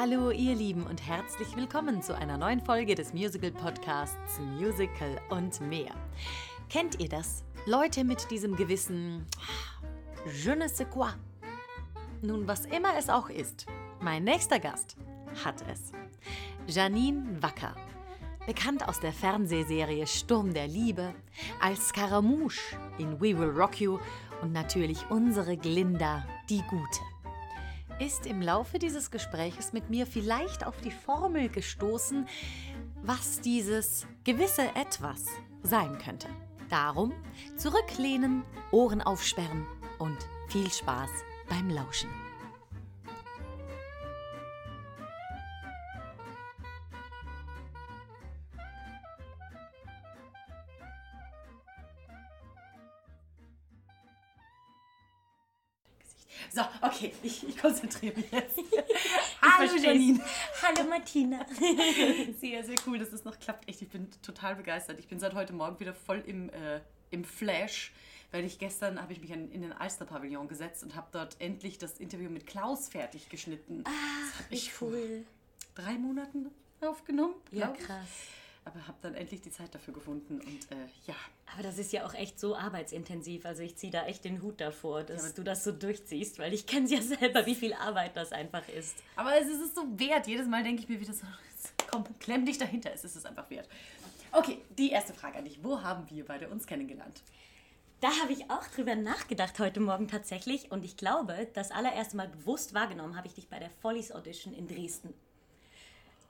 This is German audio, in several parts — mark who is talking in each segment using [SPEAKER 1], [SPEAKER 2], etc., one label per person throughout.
[SPEAKER 1] Hallo ihr Lieben und herzlich willkommen zu einer neuen Folge des Musical Podcasts Musical und mehr. Kennt ihr das? Leute mit diesem gewissen Je ne sais quoi. Nun, was immer es auch ist, mein nächster Gast hat es. Janine Wacker, bekannt aus der Fernsehserie Sturm der Liebe, als Scaramouche in We Will Rock You und natürlich unsere Glinda, die Gute ist im Laufe dieses Gespräches mit mir vielleicht auf die Formel gestoßen, was dieses gewisse Etwas sein könnte. Darum zurücklehnen, Ohren aufsperren und viel Spaß beim Lauschen. So, okay, ich, ich konzentriere mich jetzt. Hallo Janine.
[SPEAKER 2] Hallo Martina.
[SPEAKER 1] Sehr, sehr cool, dass es noch klappt. Echt, ich bin total begeistert. Ich bin seit heute Morgen wieder voll im, äh, im Flash, weil ich gestern habe ich mich in, den Alster-Pavillon gesetzt und habe dort endlich das Interview mit Klaus fertig geschnitten.
[SPEAKER 2] Ach, wie cool.
[SPEAKER 1] Drei Monaten aufgenommen.
[SPEAKER 2] Ja,
[SPEAKER 1] glaub ich. Aber habe dann endlich die Zeit dafür gefunden und äh, ja.
[SPEAKER 2] Aber das ist ja auch echt so arbeitsintensiv. Also ich ziehe da echt den Hut davor, dass
[SPEAKER 1] aber-
[SPEAKER 2] du das so durchziehst, weil ich kenne ja selber, wie viel Arbeit das einfach ist.
[SPEAKER 1] Aber es ist es so wert. Jedes Mal denke ich mir wieder so, komm, klemm dich dahinter. Es ist es einfach wert. Okay, die erste Frage an dich. Wo haben wir beide uns kennengelernt?
[SPEAKER 2] Da habe ich auch drüber nachgedacht heute Morgen tatsächlich und ich glaube, das allererste Mal bewusst wahrgenommen habe ich dich bei der Follies Audition in Dresden.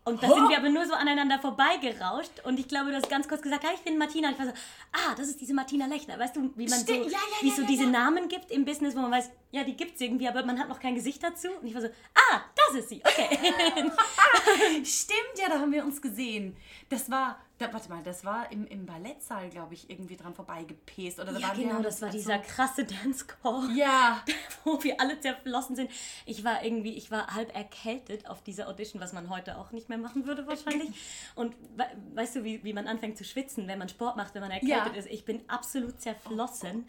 [SPEAKER 2] Und da
[SPEAKER 1] Oh!
[SPEAKER 2] sind wir aber nur so aneinander vorbeigerauscht und ich glaube, du hast ganz kurz gesagt, ja, ich bin Martina. Und ich war so, ah, das ist diese Martina Lechner. Weißt du, wie man
[SPEAKER 1] Stimmt,
[SPEAKER 2] so,
[SPEAKER 1] ja, ja,
[SPEAKER 2] wie
[SPEAKER 1] ja,
[SPEAKER 2] so diese. Namen gibt im Business, wo man weiß, ja, die gibt es irgendwie, aber man hat noch kein Gesicht dazu. Und ich war so, ah, das ist sie, okay.
[SPEAKER 1] Stimmt, ja, da haben wir uns gesehen. Das war, da, warte mal, das war im, im Ballettsaal, glaube ich, irgendwie dran vorbeigepest. Oder da
[SPEAKER 2] ja, genau, das war
[SPEAKER 1] also-
[SPEAKER 2] dieser krasse Dance-Call.
[SPEAKER 1] Ja,
[SPEAKER 2] wo wir alle zerflossen sind. Ich war irgendwie, ich war halb erkältet auf dieser Audition, was man heute auch nicht mehr machen würde wahrscheinlich. Und we weißt du, wie, wie man anfängt zu schwitzen, wenn man Sport macht, wenn man erkältet
[SPEAKER 1] Ja. Oh
[SPEAKER 2] ist. Ich bin absolut zerflossen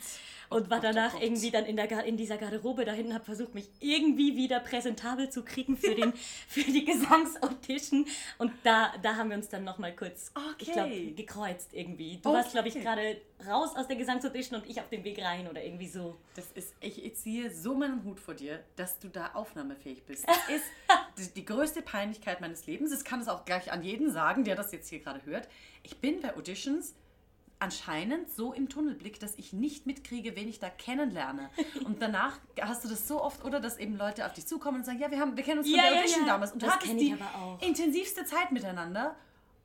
[SPEAKER 2] und war
[SPEAKER 1] oh
[SPEAKER 2] danach irgendwie dann in, der, in dieser Garderobe da hinten, habe versucht, mich irgendwie wieder präsentabel zu kriegen für, den, für die Gesangsaudition. Und da, da haben wir uns dann nochmal kurz, ich glaube,
[SPEAKER 1] Okay.
[SPEAKER 2] gekreuzt irgendwie. Du warst, glaube ich,
[SPEAKER 1] Okay.
[SPEAKER 2] gerade raus aus der Gesangsaudition und ich auf dem Weg rein oder irgendwie so.
[SPEAKER 1] das ist, ich, ich ziehe so meinen Hut vor dir, dass du da aufnahmefähig bist. Das ist die, die größte Peinlichkeit meines Lebens. Ich kann es auch gleich an jeden sagen, der das jetzt hier gerade hört. Ich bin bei Auditions anscheinend so im Tunnelblick, dass ich nicht mitkriege, wen ich da kennenlerne. Und danach hast du das so oft, oder dass eben Leute auf dich zukommen und sagen, ja, wir, haben, wir kennen uns von
[SPEAKER 2] Ja,
[SPEAKER 1] der
[SPEAKER 2] ja,
[SPEAKER 1] Audition
[SPEAKER 2] ja.
[SPEAKER 1] damals und du
[SPEAKER 2] Das
[SPEAKER 1] hattest die intensivste Zeit miteinander.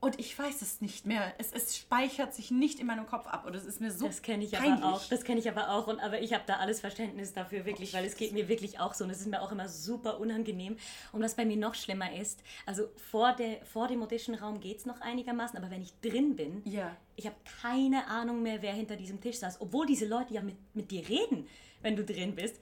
[SPEAKER 1] Und ich weiß es nicht mehr. Es, es speichert sich nicht in meinem Kopf ab. Und es ist mir so
[SPEAKER 2] Das kenne ich
[SPEAKER 1] peinlich.
[SPEAKER 2] aber auch. Das kenne ich aber auch. Und aber ich habe da alles Verständnis dafür wirklich, weil es geht mir wirklich auch so und es ist mir auch immer super unangenehm. Und was bei mir noch schlimmer ist, also vor, der, vor dem Audition-Raum geht es noch einigermaßen, aber wenn ich drin bin,
[SPEAKER 1] Ja.
[SPEAKER 2] ich habe keine Ahnung mehr, wer hinter diesem Tisch saß, obwohl diese Leute ja mit, mit dir reden, wenn du drin bist.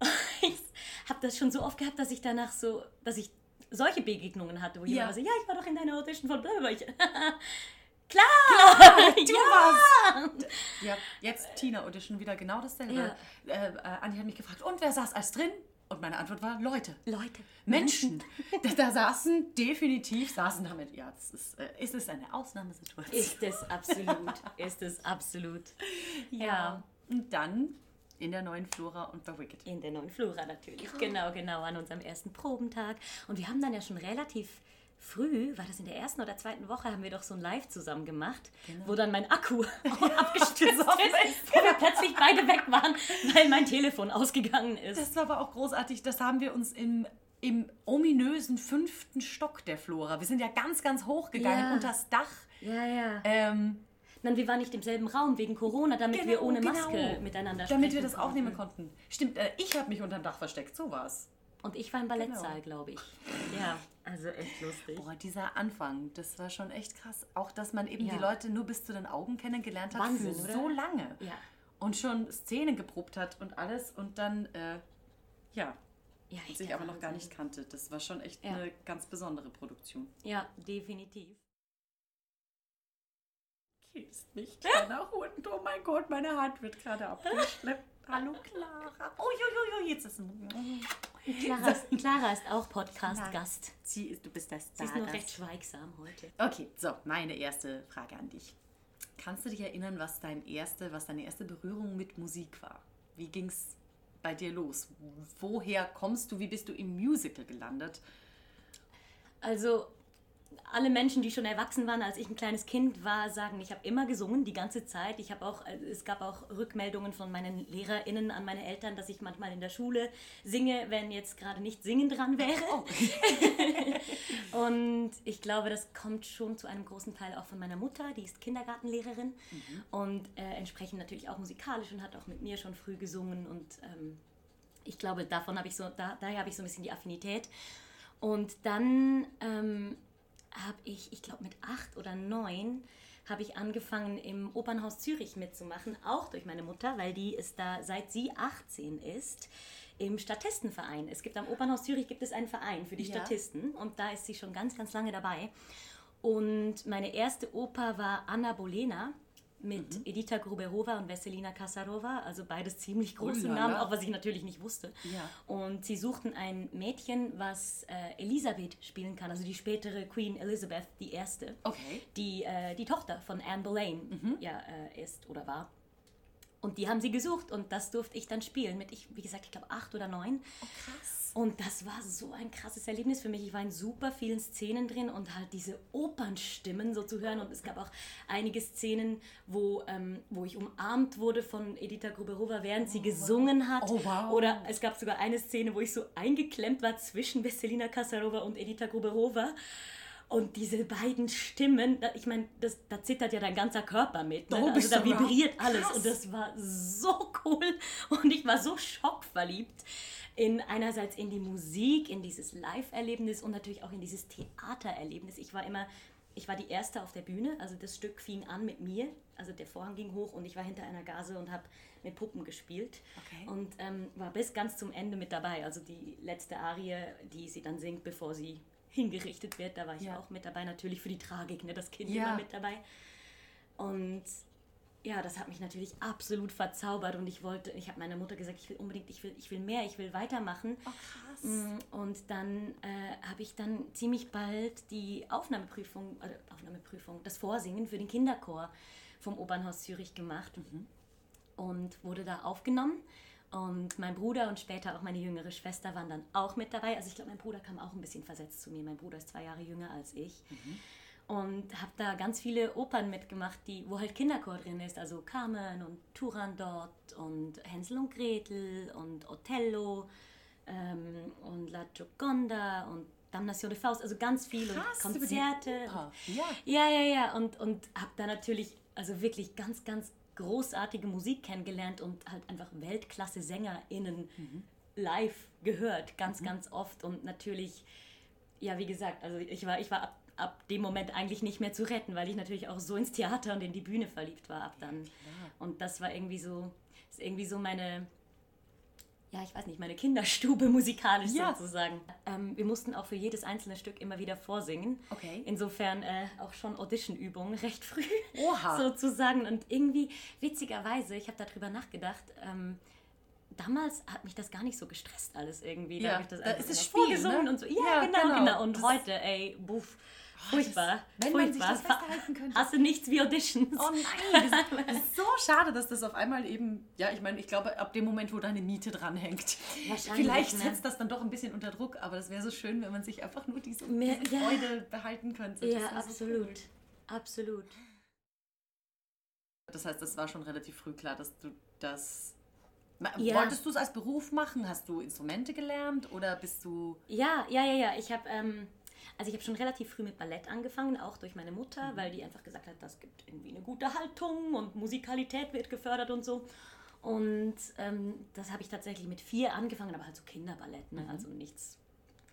[SPEAKER 2] Ich habe das schon so oft gehabt, dass ich danach so, dass ich solche Begegnungen hatte, wo
[SPEAKER 1] Ja.
[SPEAKER 2] jemand so, ja, ich war doch in deiner Audition von blablabla. Ich, Klar!
[SPEAKER 1] Du warst. Ja, jetzt Tina Audition wieder genau dasselbe. Äh, äh, Andi hat mich gefragt, und wer saß als drin? Und meine Antwort war Leute.
[SPEAKER 2] Leute.
[SPEAKER 1] Menschen. da, da saßen definitiv, saßen damit, ja, das ist, äh, ist es eine Ausnahmesituation.
[SPEAKER 2] Ist es absolut. ist es absolut. Ja.
[SPEAKER 1] Und dann in der neuen Flora und bei Wicked.
[SPEAKER 2] In der neuen Flora natürlich. Genau, genau, an unserem ersten Probentag. Und wir haben dann ja schon relativ früh, war das in der ersten oder zweiten Woche, haben wir doch so ein Live zusammen gemacht, wo dann mein Akku abgestürzt ist, wo wir plötzlich beide weg waren, weil mein Telefon ausgegangen ist.
[SPEAKER 1] Das war aber auch großartig. Das haben wir uns im, im ominösen fünften Stock der Flora. Wir sind ja ganz, ganz hoch gegangen
[SPEAKER 2] Ja.
[SPEAKER 1] unter das Dach.
[SPEAKER 2] ja, ja.
[SPEAKER 1] Ähm,
[SPEAKER 2] Nein, wir waren nicht im selben Raum wegen Corona, damit wir ohne Maske miteinander sprechen
[SPEAKER 1] Damit wir das
[SPEAKER 2] konnten.
[SPEAKER 1] aufnehmen konnten. Stimmt, äh, ich habe mich unterm Dach versteckt, so war's.
[SPEAKER 2] Und ich war im Ballettsaal,
[SPEAKER 1] Genau.
[SPEAKER 2] glaube ich. Ja, also echt lustig.
[SPEAKER 1] Boah, dieser Anfang, das war schon echt krass. Auch, dass man eben
[SPEAKER 2] Ja.
[SPEAKER 1] die Leute nur bis zu den Augen kennengelernt hat
[SPEAKER 2] Wahnsinn,
[SPEAKER 1] für
[SPEAKER 2] oder?
[SPEAKER 1] so lange.
[SPEAKER 2] Ja.
[SPEAKER 1] Und schon Szenen geprobt hat und alles und dann, äh, ja,
[SPEAKER 2] Ja,
[SPEAKER 1] sich aber noch gar nicht kannte. Das war schon echt
[SPEAKER 2] Ja.
[SPEAKER 1] eine ganz besondere Produktion.
[SPEAKER 2] Ja, definitiv.
[SPEAKER 1] Kiss mich, kleiner Hund. Oh mein Gott, meine Hand wird gerade abgeschleppt. Hallo Clara. Oh, jo, jo, jo, jetzt ist ein...
[SPEAKER 2] Clara, ist, Clara ist auch Podcast-Gast.
[SPEAKER 3] Sie ist, du bist das
[SPEAKER 2] Sie ist nur recht schweigsam heute.
[SPEAKER 3] Okay, so, meine erste Frage an dich. Kannst du dich erinnern, was, dein erste, was deine erste Berührung mit Musik war? Wie ging es bei dir los? Woher kommst du? Wie bist du im Musical gelandet?
[SPEAKER 2] Also alle Menschen, die schon erwachsen waren, als ich ein kleines Kind war, sagen, ich habe immer gesungen, die ganze Zeit. Ich habe auch, es gab auch Rückmeldungen von meinen LehrerInnen an meine Eltern, dass ich manchmal in der Schule singe, wenn jetzt gerade nicht Singen dran wäre. Oh. und ich glaube, das kommt schon zu einem großen Teil auch von meiner Mutter, die ist Kindergartenlehrerin mhm. und äh, entsprechend natürlich auch musikalisch und hat auch mit mir schon früh gesungen und ähm, ich glaube, davon habe ich so, da, daher habe ich so ein bisschen die Affinität. Und dann ähm, habe ich, ich glaube mit acht oder neun, habe ich angefangen im Opernhaus Zürich mitzumachen, auch durch meine Mutter, weil die ist da, seit sie 18 ist, im Statistenverein. Es gibt am Opernhaus Zürich gibt es einen Verein für die ja. Statisten und da ist sie schon ganz, ganz lange dabei. Und meine erste Oper war Anna Bolena mit mhm. Edita Gruberova und Veselina Kasarova, also beides ziemlich große oh, Namen, auch was ich natürlich nicht wusste. Ja. Und sie suchten ein Mädchen, was äh, Elisabeth spielen kann, also die spätere Queen Elizabeth, die erste,
[SPEAKER 3] okay.
[SPEAKER 2] die äh, die Tochter von Anne Boleyn mhm. ja, äh, ist oder war. Und die haben sie gesucht und das durfte ich dann spielen mit, ich, wie gesagt, ich glaube acht oder neun.
[SPEAKER 3] Oh, krass.
[SPEAKER 2] Und das war so ein krasses Erlebnis für mich. Ich war in super vielen Szenen drin und halt diese Opernstimmen so zu hören. Und es gab auch einige Szenen, wo, ähm, wo ich umarmt wurde von Edita Gruberova, während sie oh, gesungen hat.
[SPEAKER 3] Oh, wow.
[SPEAKER 2] Oder es gab sogar eine Szene, wo ich so eingeklemmt war zwischen Veselina Kasarova und Edita Gruberova. Und diese beiden Stimmen, ich meine, da zittert ja dein ganzer Körper mit. Ne? Also da vibriert alles. Krass. Und das war so cool. Und ich war so schockverliebt in einerseits in die Musik, in dieses Live-Erlebnis und natürlich auch in dieses Theatererlebnis. Ich war immer, ich war die erste auf der Bühne, also das Stück fing an mit mir, also der Vorhang ging hoch und ich war hinter einer Gase und habe mit Puppen gespielt okay. und ähm, war bis ganz zum Ende mit dabei. Also die letzte Arie, die sie dann singt, bevor sie hingerichtet wird, da war ich ja. auch mit dabei, natürlich für die Tragik, ne, das Kind ja. immer mit dabei. Und ja, das hat mich natürlich absolut verzaubert und ich wollte, ich habe meiner Mutter gesagt, ich will unbedingt, ich will, ich will mehr, ich will weitermachen.
[SPEAKER 3] Oh, krass.
[SPEAKER 2] Mm, und dann äh, habe ich dann ziemlich bald die Aufnahmeprüfung, äh, Aufnahmeprüfung, das Vorsingen für den Kinderchor vom Opernhaus Zürich gemacht mhm. und wurde da aufgenommen. Und mein Bruder und später auch meine jüngere Schwester waren dann auch mit dabei. Also ich glaube, mein Bruder kam auch ein bisschen versetzt zu mir. Mein Bruder ist zwei Jahre jünger als ich. Mhm und habe da ganz viele Opern mitgemacht, die, wo halt Kinderchor drin ist, also Carmen und Turandot und Hänsel und Gretel und Othello ähm, und La Gioconda und Damnation de Faust, also ganz viele
[SPEAKER 3] Krass,
[SPEAKER 2] Konzerte.
[SPEAKER 3] Ja.
[SPEAKER 2] ja, ja, ja und, und habe da natürlich also wirklich ganz, ganz großartige Musik kennengelernt und halt einfach Weltklasse-SängerInnen mhm. live gehört, ganz, mhm. ganz oft und natürlich, ja, wie gesagt, also ich war, ich war ab ab dem Moment eigentlich nicht mehr zu retten, weil ich natürlich auch so ins Theater und in die Bühne verliebt war ab dann. Ja, und das war irgendwie so, ist irgendwie so meine, ja, ich weiß nicht, meine Kinderstube musikalisch ja. sozusagen. Ähm, wir mussten auch für jedes einzelne Stück immer wieder vorsingen.
[SPEAKER 3] Okay.
[SPEAKER 2] Insofern äh, auch schon Auditionübungen recht früh
[SPEAKER 3] Oha.
[SPEAKER 2] sozusagen. Und irgendwie, witzigerweise, ich habe darüber nachgedacht, ähm, damals hat mich das gar nicht so gestresst alles irgendwie.
[SPEAKER 3] Da
[SPEAKER 2] habe ich
[SPEAKER 3] das da ist es
[SPEAKER 2] Spiel, ne? und so. Ja, ja genau, genau, genau, Und das heute, ey, buff Furchtbar.
[SPEAKER 3] wenn
[SPEAKER 2] Furchtbar.
[SPEAKER 3] man sich das festhalten könnte.
[SPEAKER 2] Hast du nichts wie Auditions?
[SPEAKER 3] Oh nein, das ist so schade, dass das auf einmal eben, ja, ich meine, ich glaube, ab dem Moment, wo deine Miete dranhängt, vielleicht ne? setzt das dann doch ein bisschen unter Druck, aber das wäre so schön, wenn man sich einfach nur diese, Mehr, diese Freude ja. behalten könnte.
[SPEAKER 2] Das ja, absolut. So absolut.
[SPEAKER 3] Das heißt, das war schon relativ früh klar, dass du das ja. Wolltest du es als Beruf machen? Hast du Instrumente gelernt oder bist du.
[SPEAKER 2] Ja, ja, ja, ja. Ich habe ähm, also ich habe schon relativ früh mit Ballett angefangen, auch durch meine Mutter, mhm. weil die einfach gesagt hat, das gibt irgendwie eine gute Haltung und Musikalität wird gefördert und so. Und ähm, das habe ich tatsächlich mit vier angefangen, aber halt so Kinderballett, ne? Mhm. also nichts,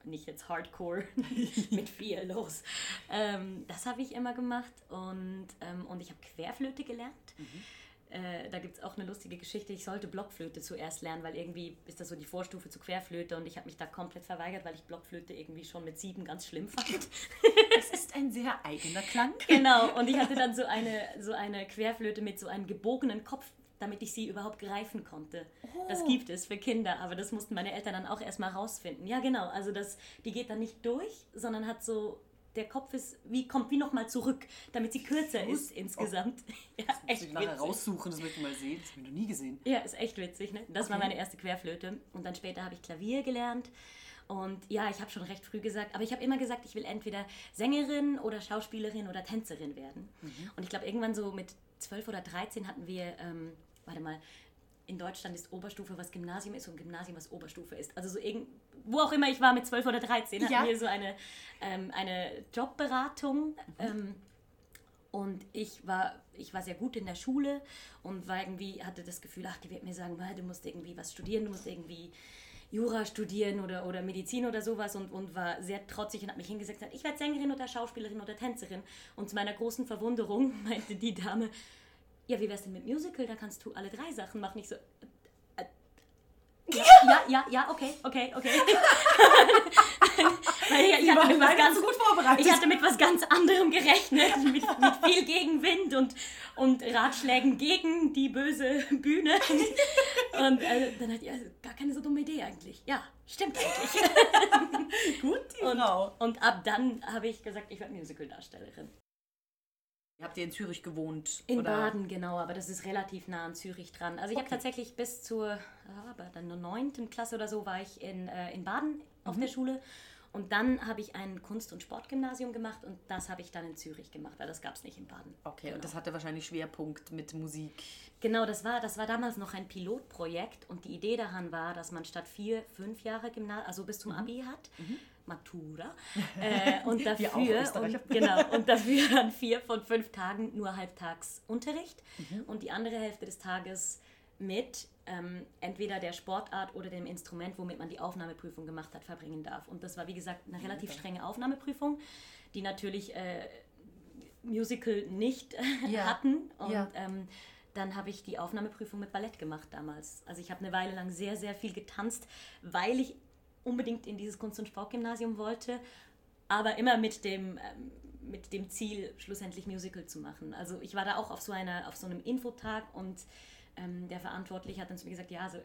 [SPEAKER 2] nicht jetzt Hardcore mit vier los. Ähm, das habe ich immer gemacht und, ähm, und ich habe Querflöte gelernt. Mhm äh, da gibt es auch eine lustige Geschichte. Ich sollte Blockflöte zuerst lernen, weil irgendwie ist das so die Vorstufe zu Querflöte und ich habe mich da komplett verweigert, weil ich Blockflöte irgendwie schon mit sieben ganz schlimm fand.
[SPEAKER 3] Es ist ein sehr eigener Klang.
[SPEAKER 2] Genau, und ich hatte dann so eine, so eine Querflöte mit so einem gebogenen Kopf damit ich sie überhaupt greifen konnte. Oh. Das gibt es für Kinder, aber das mussten meine Eltern dann auch erstmal rausfinden. Ja, genau, also das, die geht dann nicht durch, sondern hat so der Kopf ist wie kommt wie noch mal zurück, damit sie kürzer ist insgesamt. Oh.
[SPEAKER 1] Ja, das echt ich nachher raussuchen, das möchte ich mal sehen. Das habe ich noch nie gesehen.
[SPEAKER 2] Ja, ist echt witzig. Ne? Das okay. war meine erste Querflöte und dann später habe ich Klavier gelernt. Und ja, ich habe schon recht früh gesagt, aber ich habe immer gesagt, ich will entweder Sängerin oder Schauspielerin oder Tänzerin werden. Mhm. Und ich glaube, irgendwann so mit 12 oder 13 hatten wir, ähm, warte mal, in Deutschland ist Oberstufe, was Gymnasium ist und Gymnasium, was Oberstufe ist. Also so irgend, wo auch immer ich war mit 12 oder 13, hatten ja. wir so eine, ähm, eine Jobberatung. Mhm. Ähm, und ich war, ich war sehr gut in der Schule und war irgendwie, hatte das Gefühl, ach, die wird mir sagen, du musst irgendwie was studieren, du musst irgendwie Jura studieren oder, oder Medizin oder sowas und, und war sehr trotzig und hat mich hingesetzt und gesagt, ich werde Sängerin oder Schauspielerin oder Tänzerin. Und zu meiner großen Verwunderung meinte die Dame, ja, wie wär's denn mit Musical? Da kannst du alle drei Sachen machen. Ich so, äh, ja, ja, ja, ja, okay, okay, okay. ich, ich, hatte mit was ganz, gut vorbereitet. ich hatte mit was ganz anderem gerechnet, mit, mit viel Gegenwind und, und Ratschlägen gegen die böse Bühne. Und äh, dann dachte ich, also, gar keine so dumme Idee eigentlich. Ja, stimmt eigentlich.
[SPEAKER 1] gut, die
[SPEAKER 2] und. Und ab dann habe ich gesagt, ich werde Musical-Darstellerin.
[SPEAKER 1] Habt ihr in Zürich gewohnt?
[SPEAKER 2] In oder? Baden, genau, aber das ist relativ nah an Zürich dran. Also ich okay. habe tatsächlich bis zur äh, neunten Klasse oder so war ich in, äh, in Baden mhm. auf der Schule. Und dann habe ich ein Kunst- und Sportgymnasium gemacht und das habe ich dann in Zürich gemacht, weil das gab es nicht in Baden.
[SPEAKER 1] Okay, genau. und das hatte wahrscheinlich Schwerpunkt mit Musik.
[SPEAKER 2] Genau, das war, das war damals noch ein Pilotprojekt und die Idee daran war, dass man statt vier, fünf Jahre Gymnasium, also bis zum mhm. Abi hat, mhm. Matura. Äh, und dafür und, genau, und dafür dann vier von fünf Tagen nur Halbtagsunterricht mhm. und die andere Hälfte des Tages mit ähm, entweder der Sportart oder dem Instrument, womit man die Aufnahmeprüfung gemacht hat, verbringen darf. Und das war, wie gesagt, eine relativ strenge Aufnahmeprüfung, die natürlich äh, Musical nicht ja. hatten. Und ja. ähm, dann habe ich die Aufnahmeprüfung mit Ballett gemacht damals. Also ich habe eine Weile lang sehr, sehr viel getanzt, weil ich unbedingt in dieses Kunst- und Sportgymnasium wollte, aber immer mit dem, ähm, mit dem Ziel, schlussendlich Musical zu machen. Also ich war da auch auf so, einer, auf so einem Infotag und ähm, der Verantwortliche hat dann zu mir gesagt, ja, also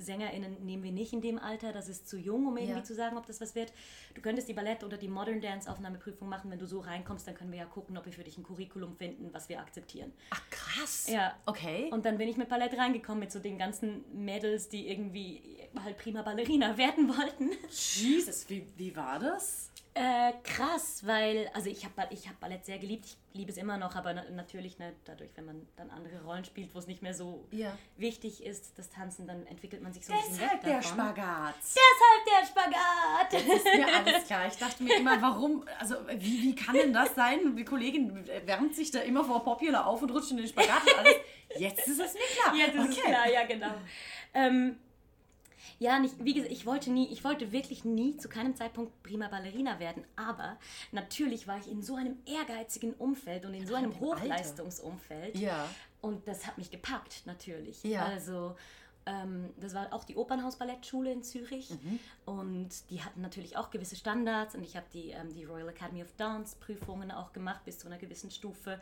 [SPEAKER 2] SängerInnen nehmen wir nicht in dem Alter, das ist zu jung, um irgendwie ja. zu sagen, ob das was wird. Du könntest die Ballett- oder die Modern Dance-Aufnahmeprüfung machen, wenn du so reinkommst, dann können wir ja gucken, ob wir für dich ein Curriculum finden, was wir akzeptieren.
[SPEAKER 1] Ach krass.
[SPEAKER 2] Ja. Okay. Und dann bin ich mit Ballett reingekommen, mit so den ganzen Mädels, die irgendwie halt prima Ballerina werden wollten.
[SPEAKER 1] Jesus, wie, wie war das?
[SPEAKER 2] Äh, krass, weil, also ich habe ich hab Ballett sehr geliebt, ich liebe es immer noch, aber na, natürlich ne, dadurch, wenn man dann andere Rollen spielt, wo es nicht mehr so ja. wichtig ist, das Tanzen, dann entwickelt man sich so ein
[SPEAKER 1] bisschen Deshalb der Spagat.
[SPEAKER 2] Deshalb der Spagat.
[SPEAKER 1] Jetzt ist mir alles klar. Ich dachte mir immer, warum, also wie, wie kann denn das sein? Die Kollegin wärmt sich da immer vor Popular auf und rutscht in den Spagat und alles. Jetzt ist es mir klar.
[SPEAKER 2] Jetzt ist okay. es klar, ja genau. Ähm, ja, nicht, wie gesagt, ich wollte nie, ich wollte wirklich nie zu keinem Zeitpunkt prima Ballerina werden, aber natürlich war ich in so einem ehrgeizigen Umfeld und in so einem Hochleistungsumfeld. Ja. Und das hat mich gepackt, natürlich. Ja. Also, ähm, das war auch die Opernhaus-Ballettschule in Zürich. Mhm. und die hatten natürlich auch gewisse Standards. Und ich habe die, ähm, die Royal Academy of Dance Prüfungen auch gemacht bis zu einer gewissen Stufe.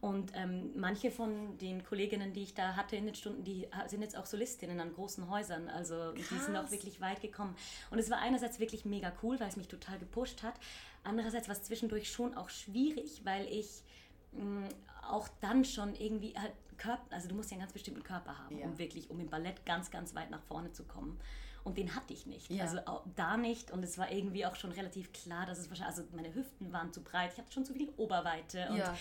[SPEAKER 2] Und ähm, manche von den Kolleginnen, die ich da hatte in den Stunden, die sind jetzt auch Solistinnen an großen Häusern, also Krass. die sind auch wirklich weit gekommen. Und es war einerseits wirklich mega cool, weil es mich total gepusht hat, andererseits war es zwischendurch schon auch schwierig, weil ich mm, auch dann schon irgendwie halt Körper, also du musst ja einen ganz bestimmten Körper haben, ja. um wirklich, um im Ballett ganz, ganz weit nach vorne zu kommen. Und den hatte ich nicht. Ja. Also da nicht. Und es war irgendwie auch schon relativ klar, dass es wahrscheinlich, also meine Hüften waren zu breit, ich hatte schon zu viel Oberweite. Und ja.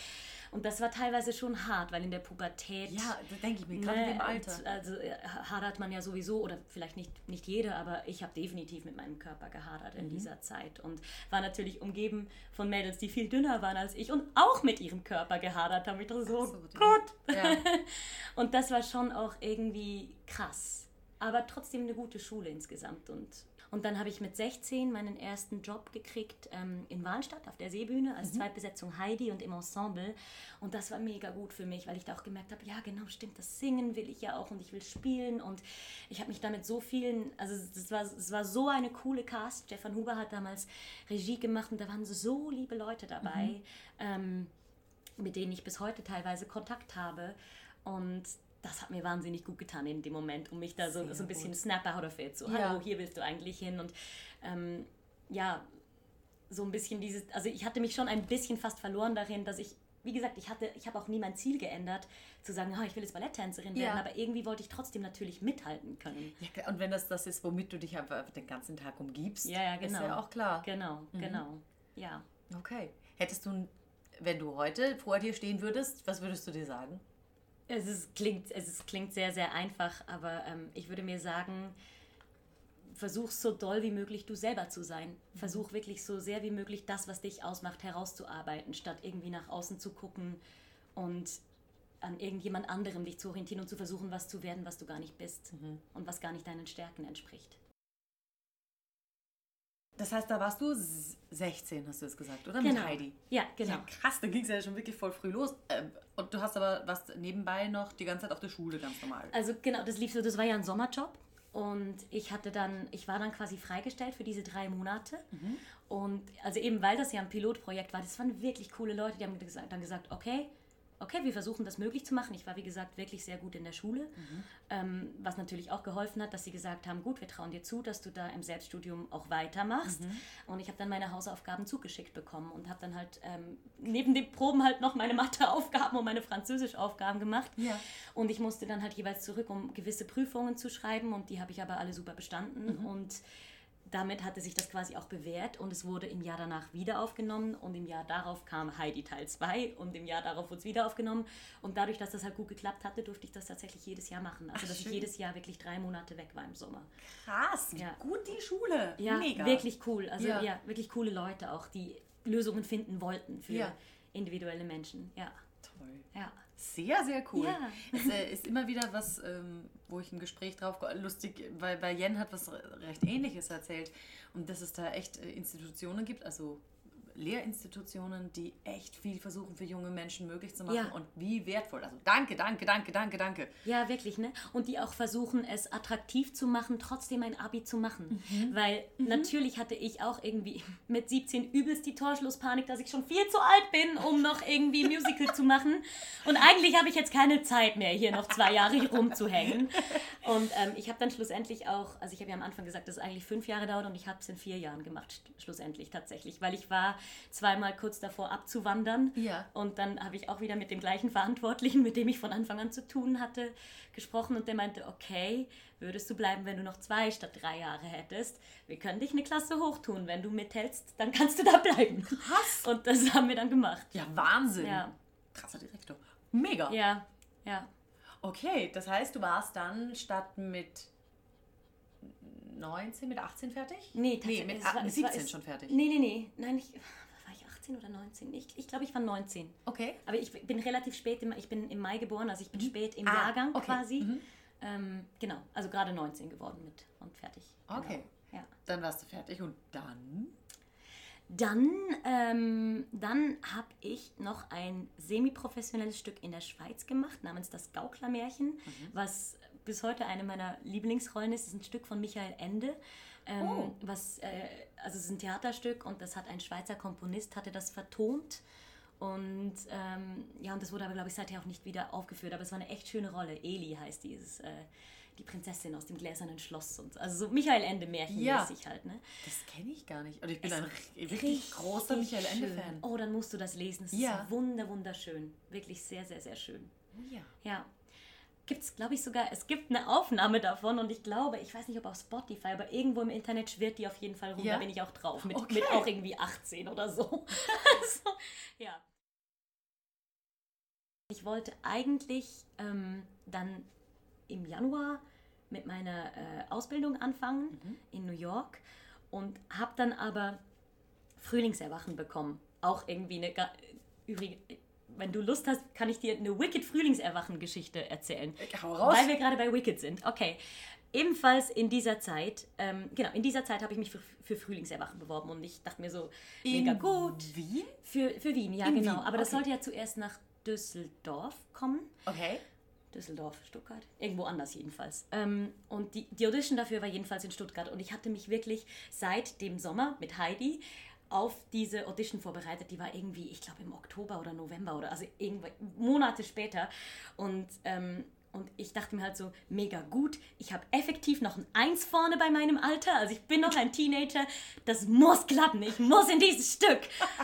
[SPEAKER 2] Und das war teilweise schon hart, weil in der Pubertät.
[SPEAKER 1] Ja, da denke ich mir, gerade ne, im Alter.
[SPEAKER 2] Also äh, hadert man ja sowieso, oder vielleicht nicht, nicht jeder, aber ich habe definitiv mit meinem Körper gehadert in mhm. dieser Zeit und war natürlich umgeben von Mädels, die viel dünner waren als ich und auch mit ihrem Körper gehadert haben. Ich dachte so, so Gott! Ja. und das war schon auch irgendwie krass. Aber trotzdem eine gute Schule insgesamt und und dann habe ich mit 16 meinen ersten Job gekriegt ähm, in Wahlstadt auf der Seebühne als mhm. Zweitbesetzung Heidi und im Ensemble. Und das war mega gut für mich, weil ich da auch gemerkt habe, ja genau, stimmt, das Singen will ich ja auch und ich will spielen. Und ich habe mich damit so vielen, also es war, es war so eine coole Cast. Stefan Huber hat damals Regie gemacht und da waren so liebe Leute dabei, mhm. ähm, mit denen ich bis heute teilweise Kontakt habe. Und das hat mir wahnsinnig gut getan in dem Moment, um mich da so, so ein bisschen
[SPEAKER 1] gut.
[SPEAKER 2] snap out of it. So,
[SPEAKER 1] Ja.
[SPEAKER 2] hallo, hier willst du eigentlich hin. Und ähm, ja, so ein bisschen dieses, also ich hatte mich schon ein bisschen fast verloren darin, dass ich, wie gesagt, ich hatte, ich habe auch nie mein Ziel geändert, zu sagen, ah, ich will jetzt Balletttänzerin
[SPEAKER 1] Ja.
[SPEAKER 2] werden, aber irgendwie wollte ich trotzdem natürlich mithalten können.
[SPEAKER 1] Ja, und wenn das das ist, womit du dich einfach den ganzen Tag umgibst,
[SPEAKER 2] Ja, ja, genau.
[SPEAKER 1] ist ja auch klar.
[SPEAKER 2] Genau,
[SPEAKER 1] Mhm.
[SPEAKER 2] genau. Ja.
[SPEAKER 1] Okay. Hättest du, wenn du heute vor dir stehen würdest, was würdest du dir sagen?
[SPEAKER 2] Es, ist, klingt, es ist, klingt sehr, sehr einfach, aber ähm, ich würde mir sagen, versuch so doll wie möglich du selber zu sein. Versuch wirklich so sehr wie möglich das, was dich ausmacht, herauszuarbeiten, statt irgendwie nach außen zu gucken und an irgendjemand anderem dich zu orientieren und zu versuchen, was zu werden, was du gar nicht bist und was gar nicht deinen Stärken entspricht.
[SPEAKER 1] Das heißt, da warst du s- 16, hast du es gesagt, oder? Mit Heidi.
[SPEAKER 2] Ja, genau.
[SPEAKER 1] Ja, krass, da ging es ja schon wirklich voll früh los. Ähm, Und du hast aber was nebenbei noch die ganze Zeit auf der Schule, ganz normal.
[SPEAKER 2] Also genau, das lief so, das war ja ein Sommerjob. Und ich hatte dann, ich war dann quasi freigestellt für diese drei Monate. Und also eben weil das ja ein Pilotprojekt war, das waren wirklich coole Leute, die haben dann gesagt, okay, okay, wir versuchen das möglich zu machen. Ich war, wie gesagt, wirklich sehr gut in der Schule, ähm, was natürlich auch geholfen hat, dass sie gesagt haben, gut, wir trauen dir zu, dass du da im Selbststudium auch weitermachst. Und ich habe dann meine Hausaufgaben zugeschickt bekommen und habe dann halt ähm, neben den Proben halt noch meine Matheaufgaben und meine Französischaufgaben gemacht.
[SPEAKER 1] Ja.
[SPEAKER 2] Und ich musste dann halt jeweils zurück, um gewisse Prüfungen zu schreiben und die habe ich aber alle super bestanden und damit hatte sich das quasi auch bewährt und es wurde im Jahr danach wieder aufgenommen und im Jahr darauf kam Heidi Teil 2 und im Jahr darauf wurde es wieder aufgenommen und dadurch, dass das halt gut geklappt hatte, durfte ich das tatsächlich jedes Jahr machen. Also
[SPEAKER 1] Ach,
[SPEAKER 2] dass
[SPEAKER 1] schön.
[SPEAKER 2] ich jedes Jahr wirklich drei Monate weg war im Sommer.
[SPEAKER 1] Krass,
[SPEAKER 2] Ja.
[SPEAKER 1] gut die Schule.
[SPEAKER 2] Ja,
[SPEAKER 1] Mega.
[SPEAKER 2] wirklich cool. Also
[SPEAKER 1] Ja.
[SPEAKER 2] ja. wirklich coole Leute auch, die Lösungen finden wollten für
[SPEAKER 1] Ja.
[SPEAKER 2] individuelle Menschen. Ja,
[SPEAKER 1] Toll.
[SPEAKER 2] ja.
[SPEAKER 1] Sehr, sehr cool.
[SPEAKER 2] Ja.
[SPEAKER 1] Es äh, ist immer wieder was, ähm, wo ich ein Gespräch drauf, lustig, weil, weil Jen hat was recht Ähnliches erzählt und dass es da echt äh, Institutionen gibt, also Lehrinstitutionen, die echt viel versuchen für junge Menschen möglich zu machen
[SPEAKER 2] Ja.
[SPEAKER 1] und wie wertvoll. Also danke, danke, danke, danke, danke.
[SPEAKER 2] Ja, wirklich, ne? Und die auch versuchen, es attraktiv zu machen, trotzdem ein Abi zu machen.
[SPEAKER 1] Mhm.
[SPEAKER 2] Weil natürlich hatte ich auch irgendwie mit 17 übelst die Torschlusspanik, dass ich schon viel zu alt bin, um noch irgendwie Musical zu machen. Und eigentlich habe ich jetzt keine Zeit mehr, hier noch zwei Jahre hier rumzuhängen. Und ähm, ich habe dann schlussendlich auch, also ich habe ja am Anfang gesagt, dass es eigentlich fünf Jahre dauert und ich habe es in vier Jahren gemacht, sch- schlussendlich tatsächlich. Weil ich war zweimal kurz davor abzuwandern.
[SPEAKER 1] Ja.
[SPEAKER 2] Und dann habe ich auch wieder mit dem gleichen Verantwortlichen, mit dem ich von Anfang an zu tun hatte, gesprochen und der meinte, okay, würdest du bleiben, wenn du noch zwei statt drei Jahre hättest? Wir können dich eine Klasse hochtun. Wenn du mithältst, dann kannst du da bleiben.
[SPEAKER 1] Krass.
[SPEAKER 2] Und das haben wir dann gemacht.
[SPEAKER 1] Ja, Wahnsinn.
[SPEAKER 2] Ja.
[SPEAKER 1] Krasser Direktor. Mega.
[SPEAKER 2] Ja, ja.
[SPEAKER 1] Okay, das heißt, du warst dann statt mit 19, mit 18 fertig?
[SPEAKER 2] Nee,
[SPEAKER 1] nee
[SPEAKER 2] tatsächlich,
[SPEAKER 1] mit
[SPEAKER 2] war-
[SPEAKER 1] a-
[SPEAKER 2] es war-
[SPEAKER 1] 17
[SPEAKER 2] es-
[SPEAKER 1] schon fertig.
[SPEAKER 2] Nee, nee, nee. Nein, war ich 18 oder 19? Ich, ich glaube, ich war 19.
[SPEAKER 1] Okay.
[SPEAKER 2] Aber ich bin relativ spät, im, ich bin im Mai geboren, also ich bin spät im
[SPEAKER 1] Ah,
[SPEAKER 2] Jahrgang
[SPEAKER 1] okay.
[SPEAKER 2] quasi.
[SPEAKER 1] Mhm.
[SPEAKER 2] Ähm, genau, also gerade 19 geworden mit und fertig. Genau.
[SPEAKER 1] Okay.
[SPEAKER 2] Ja.
[SPEAKER 1] Dann warst du fertig und dann?
[SPEAKER 2] Dann, ähm, dann habe ich noch ein semi-professionelles Stück in der Schweiz gemacht, namens Das Gauklermärchen, was bis heute eine meiner Lieblingsrollen ist. Das ist ein Stück von Michael Ende. Ähm,
[SPEAKER 1] Oh.
[SPEAKER 2] was, äh, also es ist ein Theaterstück und das hat ein Schweizer Komponist, hatte das vertont. Und ähm, ja, und das wurde aber, glaube ich, seither auch nicht wieder aufgeführt. Aber es war eine echt schöne Rolle. Eli heißt die, ist, äh, die Prinzessin aus dem gläsernen Schloss. Und, also so Michael Ende märchenmäßig halt, ne?
[SPEAKER 1] Das kenne ich gar nicht. Und ich bin
[SPEAKER 2] Es
[SPEAKER 1] ein ri- wirklich großer
[SPEAKER 2] Richtig
[SPEAKER 1] Michael. Ende-Fan.
[SPEAKER 2] Oh, dann musst du das lesen. Es
[SPEAKER 1] Ja.
[SPEAKER 2] ist wunder, wunderschön. Wirklich sehr, sehr, sehr schön.
[SPEAKER 1] Oh ja.
[SPEAKER 2] Ja. Gibt es, glaube ich, sogar, es gibt eine Aufnahme davon und ich glaube, ich weiß nicht, ob auf Spotify, aber irgendwo im Internet schwirrt die auf jeden Fall rum.
[SPEAKER 1] Ja?
[SPEAKER 2] Da bin ich auch drauf. Mit,
[SPEAKER 1] Okay.
[SPEAKER 2] mit auch irgendwie 18 oder so. so ja. Ich wollte eigentlich ähm, dann im Januar mit meiner äh, Ausbildung anfangen in New York und habe dann aber Frühlingserwachen bekommen. Auch irgendwie eine. Übrigens, wenn du Lust hast, kann ich dir eine Wicked Frühlingserwachen-Geschichte erzählen.
[SPEAKER 1] Hau raus.
[SPEAKER 2] Weil wir gerade bei Wicked sind. Okay. Ebenfalls in dieser Zeit, ähm, genau, in dieser Zeit habe ich mich für, für Frühlingserwachen beworben und ich dachte mir so, mega
[SPEAKER 1] In
[SPEAKER 2] gut.
[SPEAKER 1] Wien?
[SPEAKER 2] Für, für Wien, ja,
[SPEAKER 1] In
[SPEAKER 2] genau.
[SPEAKER 1] Wien,
[SPEAKER 2] Aber das
[SPEAKER 1] okay.
[SPEAKER 2] sollte ja zuerst nach Düsseldorf kommen.
[SPEAKER 1] Okay.
[SPEAKER 2] Düsseldorf, Stuttgart, irgendwo anders jedenfalls. Ähm, und die, die Audition dafür war jedenfalls in Stuttgart. Und ich hatte mich wirklich seit dem Sommer mit Heidi auf diese Audition vorbereitet. Die war irgendwie, ich glaube, im Oktober oder November oder also irgendwann Monate später. Und, ähm, Und ich dachte mir halt so, mega gut, ich habe effektiv noch ein Eins vorne bei meinem Alter, also ich bin noch ein Teenager, das muss klappen, ich muss in dieses Stück.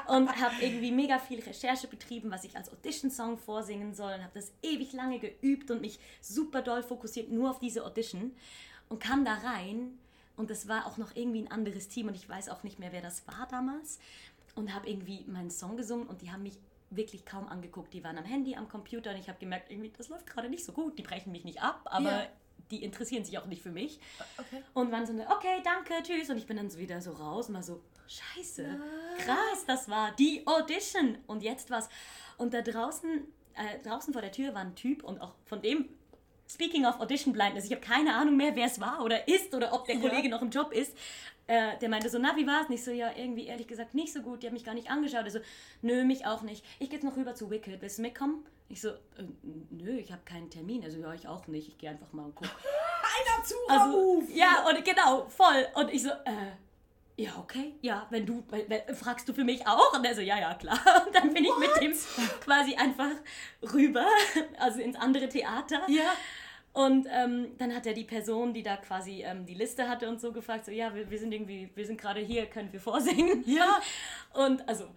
[SPEAKER 2] Und habe irgendwie mega viel Recherche betrieben, was ich als Audition-Song vorsingen soll und habe das ewig lange geübt und mich super doll fokussiert nur auf diese Audition und kam da rein und das war auch noch irgendwie ein anderes Team und ich weiß auch nicht mehr, wer das war damals und habe irgendwie meinen Song gesungen und die haben mich wirklich kaum angeguckt. Die waren am Handy, am Computer und ich habe gemerkt, irgendwie, das läuft gerade nicht so gut. Die brechen mich nicht ab, aber ja. die interessieren sich auch nicht für mich. Okay. Und waren so, okay, danke, tschüss. Und ich bin dann so wieder so raus und war so, scheiße, krass, das war die Audition. Und jetzt was. Und da draußen, äh, draußen vor der Tür war ein Typ und auch von dem Speaking of Audition Blindness, ich habe keine Ahnung mehr, wer es war oder ist oder ob der Kollege ja. noch im Job ist. Äh, der meinte so, na, wie war's? Nicht so, ja, irgendwie ehrlich gesagt nicht so gut. Die haben mich gar nicht angeschaut. Er so, nö, mich auch nicht. Ich gehe jetzt noch rüber zu Wicked. Willst du mitkommen? Ich so, äh, nö, ich habe keinen Termin. Also, ja, ich auch nicht. Ich gehe einfach mal und guck.
[SPEAKER 1] Einer zu
[SPEAKER 2] also, Ja, und genau, voll. Und ich so, äh, ja, okay, ja, wenn du, wenn, fragst du für mich auch? Und er so, ja, ja, klar. Und dann bin What? ich mit dem quasi einfach rüber, also ins andere Theater.
[SPEAKER 1] Ja.
[SPEAKER 2] Und ähm, dann hat er die Person, die da quasi ähm, die Liste hatte und so gefragt, so, ja, wir, wir sind irgendwie, wir sind gerade hier, können wir vorsingen?
[SPEAKER 1] Ja.
[SPEAKER 2] Und also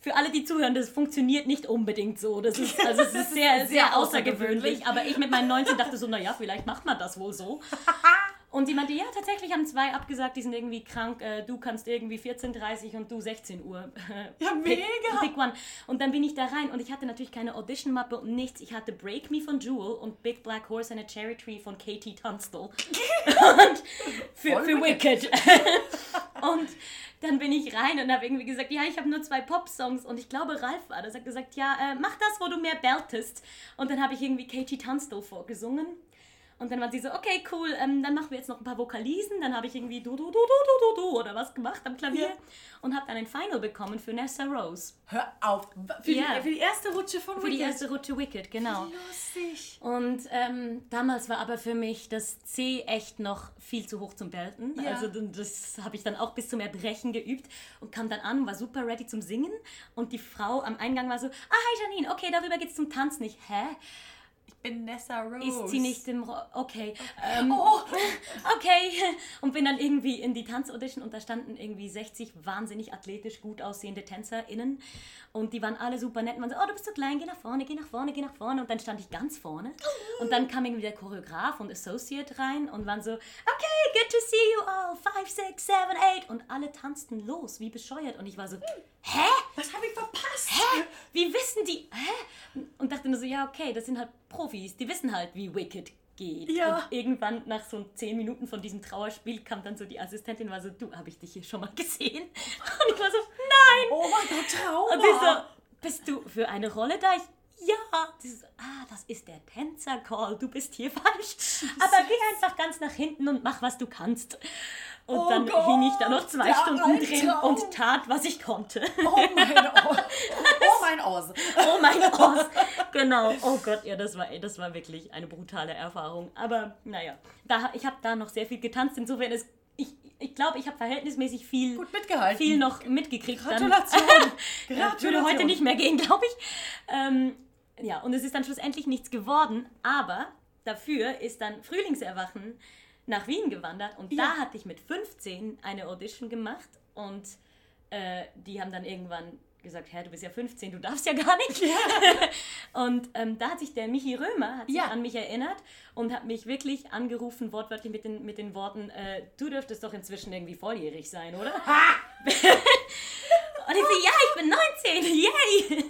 [SPEAKER 2] für alle, die zuhören, das funktioniert nicht unbedingt so. Das ist, also es ist sehr, sehr außergewöhnlich. Aber ich mit meinen 19 dachte so, naja, vielleicht macht man das wohl so. Und die meinte, ja, tatsächlich haben zwei abgesagt, die sind irgendwie krank. Äh, du kannst irgendwie 14.30 und du 16 Uhr.
[SPEAKER 1] ja, mega!
[SPEAKER 2] Pick one. Und dann bin ich da rein und ich hatte natürlich keine Audition-Mappe und nichts. Ich hatte Break Me von Jewel und Big Black Horse and a Cherry Tree von Katie Tunstall. und für, für Wicked. und dann bin ich rein und habe irgendwie gesagt, ja, ich habe nur zwei Pop-Songs und ich glaube, Ralf war das, hat gesagt, ja, äh, mach das, wo du mehr beltest. Und dann habe ich irgendwie Katie Tunstall vorgesungen und dann waren sie so, okay, cool, ähm, dann machen wir jetzt noch ein paar Vokalisen. Dann habe ich irgendwie du, du, du, du, du, du, du oder was gemacht am Klavier ja. und habe dann ein Final bekommen für Nessa Rose.
[SPEAKER 1] Hör auf, für, ja. die, für die erste Rutsche von
[SPEAKER 2] Wicked? Für die erste Rutsche Wicked, genau.
[SPEAKER 1] Lustig.
[SPEAKER 2] Und ähm, damals war aber für mich das C echt noch viel zu hoch zum Belten. Ja. Also das habe ich dann auch bis zum Erbrechen geübt und kam dann an, war super ready zum Singen. Und die Frau am Eingang war so, ah, hi Janine, okay, darüber geht's zum Tanz nicht. Hä?
[SPEAKER 1] Bin Nessa Rose.
[SPEAKER 2] Ist sie nicht im... Ro okay. Ähm, oh. Okay. Und bin dann irgendwie in die Tanzaudition und da standen irgendwie 60 wahnsinnig athletisch gut aussehende TänzerInnen. Und die waren alle super nett. Man so, oh, du bist so klein, geh nach vorne, geh nach vorne, geh nach vorne. Und dann stand ich ganz vorne. Und dann kam irgendwie der Choreograf und Associate rein und waren so, okay, good to see you all. Five, six, seven, eight. Und alle tanzten los, wie bescheuert. Und ich war so, hä?
[SPEAKER 1] Was habe ich verpasst?
[SPEAKER 2] Hä? Wie wissen die? Hä? Und dachte nur so, ja, okay, das sind halt Profis. Die wissen halt, wie Wicked geht.
[SPEAKER 1] Ja.
[SPEAKER 2] Und irgendwann nach so zehn Minuten von diesem Trauerspiel kam dann so die Assistentin und war so, du, habe ich dich hier schon mal gesehen? Und ich war so, nein!
[SPEAKER 1] Oh mein Gott, Trauma!
[SPEAKER 2] Und sie so, bist du für eine Rolle da? Ich, ja. So, ah, das ist der Tänzer-Call, du bist hier falsch. Aber geh einfach ganz nach hinten und mach, was du kannst. Und oh dann Gott, hing ich da noch zwei Stunden drin Traum. und tat, was ich konnte.
[SPEAKER 1] Oh mein Oz. Oh mein Oz.
[SPEAKER 2] Oh mein Oz. Genau. Oh Gott, ja, das war, das war wirklich eine brutale Erfahrung. Aber naja, da, ich habe da noch sehr viel getanzt. Insofern ist ich, ich glaube, ich habe verhältnismäßig viel,
[SPEAKER 1] Gut mitgehalten.
[SPEAKER 2] viel noch mitgekriegt.
[SPEAKER 1] Gratulation.
[SPEAKER 2] Gratulation. Würde heute nicht mehr gehen, glaube ich. Ähm, ja, und es ist dann schlussendlich nichts geworden, aber dafür ist dann Frühlingserwachen nach Wien gewandert und ja. da hatte ich mit 15 eine Audition gemacht und äh, die haben dann irgendwann gesagt, Herr, du bist ja 15, du darfst ja gar nicht. Ja. und ähm, da hat sich der Michi Römer hat sich ja. an mich erinnert und hat mich wirklich angerufen, wortwörtlich mit den, mit den Worten, äh, du dürftest doch inzwischen irgendwie volljährig sein, oder? und ich so, ja, ich bin 19, yay!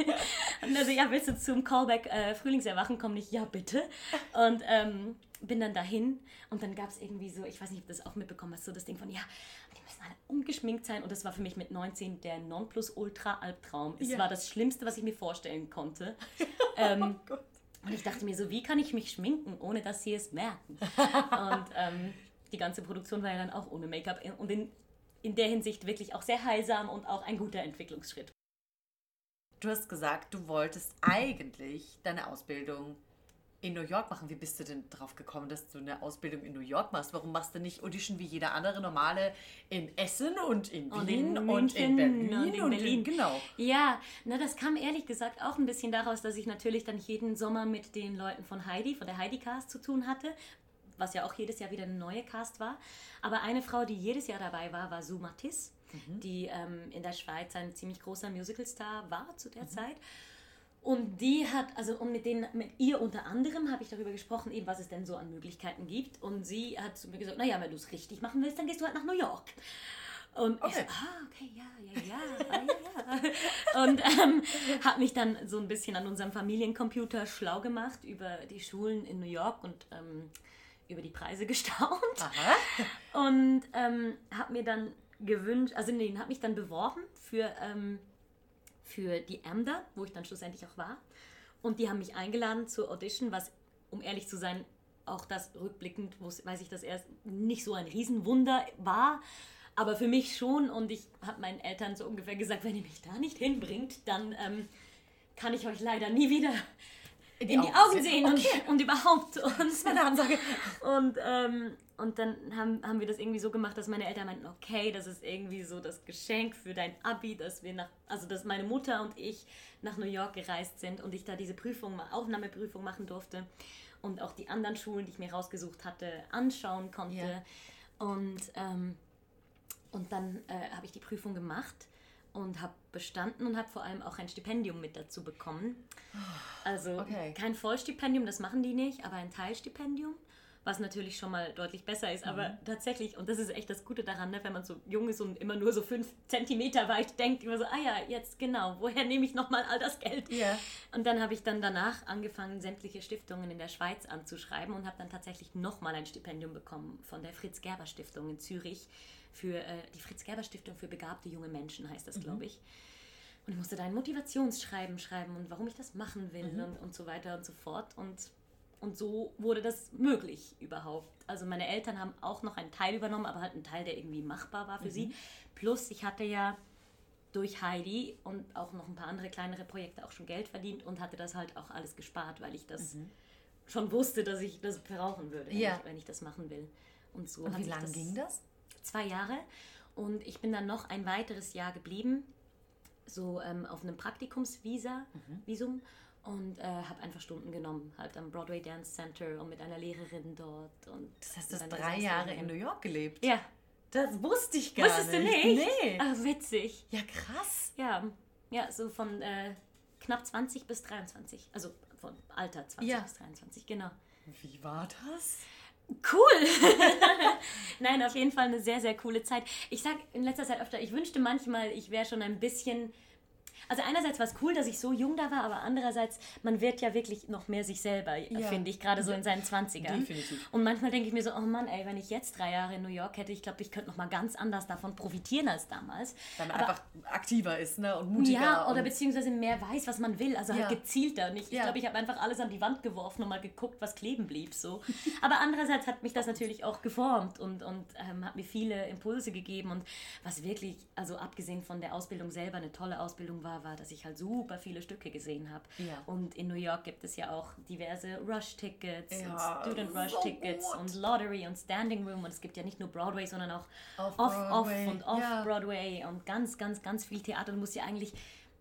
[SPEAKER 2] und also, ja, willst du zum Callback äh, Frühlingserwachen kommen? Ich, ja, bitte. Und ähm, bin dann dahin und dann gab es irgendwie so, ich weiß nicht, ob du das auch mitbekommen hast, so das Ding von, ja, die müssen alle ungeschminkt sein und das war für mich mit 19 der Nonplusultra-Albtraum. Es ja. war das Schlimmste, was ich mir vorstellen konnte. ähm, oh und ich dachte mir so, wie kann ich mich schminken, ohne dass sie es merken? und ähm, die ganze Produktion war ja dann auch ohne Make-up und in, in der Hinsicht wirklich auch sehr heilsam und auch ein guter Entwicklungsschritt.
[SPEAKER 1] Du hast gesagt, du wolltest eigentlich deine Ausbildung in New York machen. Wie bist du denn drauf gekommen, dass du eine Ausbildung in New York machst? Warum machst du nicht Audition wie jeder andere normale in Essen und in
[SPEAKER 2] Und
[SPEAKER 1] Wien
[SPEAKER 2] in
[SPEAKER 1] und in Berlin
[SPEAKER 2] und in Berlin.
[SPEAKER 1] genau.
[SPEAKER 2] Ja, na, das kam ehrlich gesagt auch ein bisschen daraus, dass ich natürlich dann jeden Sommer mit den Leuten von Heidi, von der Heidi Cast zu tun hatte, was ja auch jedes Jahr wieder eine neue Cast war. Aber eine Frau, die jedes Jahr dabei war, war Sue Matisse, die ähm, in der Schweiz ein ziemlich großer Musicalstar war zu der Zeit. Und die hat, also und mit, denen, mit ihr unter anderem habe ich darüber gesprochen, eben was es denn so an Möglichkeiten gibt. Und sie hat zu mir gesagt, naja, wenn du es richtig machen willst, dann gehst du halt nach New York. Und ich so,
[SPEAKER 1] Okay.
[SPEAKER 2] ah, okay, ja, ja, ja, ja, ja. Und ähm, habe mich dann so ein bisschen an unserem Familiencomputer schlau gemacht über die Schulen in New York und ähm, über die Preise gestaunt.
[SPEAKER 1] Aha.
[SPEAKER 2] Und ähm, habe mir dann gewünscht, also nee, habe mich dann beworben für, ähm, für die AMDA, wo ich dann schlussendlich auch war. Und die haben mich eingeladen zur Audition, was, um ehrlich zu sein, auch das rückblickend, weiß ich, dass erst nicht so ein Riesenwunder war. Aber für mich schon. Und ich habe meinen Eltern so ungefähr gesagt, wenn ihr mich da nicht hinbringt, dann ähm, kann ich euch leider nie wieder in die, Augen, sehen und, und überhaupt. Und,
[SPEAKER 1] Das ist meine Ansage.
[SPEAKER 2] und, ähm, und dann haben, haben wir das irgendwie so gemacht, dass meine Eltern meinten, okay, das ist irgendwie so das Geschenk für dein Abi, dass wir nach, also dass meine Mutter und ich nach New York gereist sind und ich da diese Prüfung, Aufnahmeprüfung machen durfte und auch die anderen Schulen, die ich mir rausgesucht hatte, anschauen konnte.
[SPEAKER 1] Ja.
[SPEAKER 2] Und, ähm, und dann äh, habe ich die Prüfung gemacht und habe bestanden und habe vor allem auch ein Stipendium mit dazu bekommen. Also
[SPEAKER 1] Okay.
[SPEAKER 2] kein Vollstipendium, das machen die nicht, aber ein Teilstipendium, was natürlich schon mal deutlich besser ist. Aber tatsächlich, und das ist echt das Gute daran, ne, wenn man so jung ist und immer nur so fünf Zentimeter weit denkt, immer so, ah ja, jetzt genau, woher nehme ich nochmal all das Geld?
[SPEAKER 1] Ja.
[SPEAKER 2] Und dann habe ich dann danach angefangen, sämtliche Stiftungen in der Schweiz anzuschreiben und habe dann tatsächlich nochmal ein Stipendium bekommen von der Fritz Gerber Stiftung in Zürich für äh, die Fritz Gerber Stiftung für begabte junge Menschen heißt das, glaube ich. Und ich musste da ein Motivationsschreiben schreiben und warum ich das machen will und, und so weiter und so fort. Und, und so wurde das möglich überhaupt. Also meine Eltern haben auch noch einen Teil übernommen, aber halt einen Teil, der irgendwie machbar war für sie. Plus ich hatte ja durch Heidi und auch noch ein paar andere kleinere Projekte auch schon Geld verdient und hatte das halt auch alles gespart, weil ich das schon wusste, dass ich das brauchen würde, wenn,
[SPEAKER 1] Ja.
[SPEAKER 2] ich, wenn ich das machen will. Und so
[SPEAKER 1] Und
[SPEAKER 2] hat
[SPEAKER 1] wie lange
[SPEAKER 2] das
[SPEAKER 1] ging das?
[SPEAKER 2] zwei Jahre und ich bin dann noch ein weiteres Jahr geblieben, so ähm, auf einem Praktikumsvisa,
[SPEAKER 1] Mhm.
[SPEAKER 2] Visum und äh, habe einfach Stunden genommen, halt am Broadway Dance Center und mit einer Lehrerin dort. Und
[SPEAKER 1] Das heißt, du hast drei Jahre in. New York gelebt.
[SPEAKER 2] Ja,
[SPEAKER 1] Das wusste ich gar
[SPEAKER 2] wusstest du
[SPEAKER 1] nicht.
[SPEAKER 2] nicht?
[SPEAKER 1] Nee.
[SPEAKER 2] Ach, witzig.
[SPEAKER 1] Ja, krass.
[SPEAKER 2] Ja, ja, so von äh, knapp 20 bis 23, also von Alter 20
[SPEAKER 1] Ja.
[SPEAKER 2] bis 23, genau.
[SPEAKER 1] Wie war das?
[SPEAKER 2] Cool! Nein, auf jeden Fall eine sehr, sehr coole Zeit. Ich sag in letzter Zeit öfter, ich wünschte manchmal, ich wäre schon ein bisschen. Also einerseits war es cool, dass ich so jung da war, aber andererseits, man wird ja wirklich noch mehr sich selber,
[SPEAKER 1] Ja.
[SPEAKER 2] finde ich, gerade so in seinen 20ern.
[SPEAKER 1] Definitiv.
[SPEAKER 2] Und manchmal denke ich mir so, oh Mann, ey, wenn ich jetzt drei Jahre in New York hätte, ich glaube, ich könnte noch mal ganz anders davon profitieren als damals.
[SPEAKER 1] Weil man
[SPEAKER 2] Aber-
[SPEAKER 1] einfach aktiver ist ne? und mutiger.
[SPEAKER 2] ja, oder beziehungsweise mehr weiß, was man will. Also halt
[SPEAKER 1] Ja.
[SPEAKER 2] gezielter. Und ich, ich
[SPEAKER 1] Ja.
[SPEAKER 2] glaube, ich habe einfach alles an die Wand geworfen und mal geguckt, was kleben blieb. So. Aber andererseits hat mich das natürlich auch geformt und, und ähm, hat mir viele Impulse gegeben. Und was wirklich, also abgesehen von der Ausbildung selber, eine tolle Ausbildung war, war, dass ich halt super viele Stücke gesehen habe.
[SPEAKER 1] Ja.
[SPEAKER 2] Und in New York gibt es ja auch diverse Rush-Tickets
[SPEAKER 1] Ja,
[SPEAKER 2] und Student
[SPEAKER 1] so
[SPEAKER 2] und Lottery und Standing Room. Und es gibt ja nicht nur Broadway, sondern auch
[SPEAKER 1] Off
[SPEAKER 2] Off, und Off
[SPEAKER 1] ja.
[SPEAKER 2] Broadway und ganz, ganz, ganz viel Theater. Du musst ja eigentlich,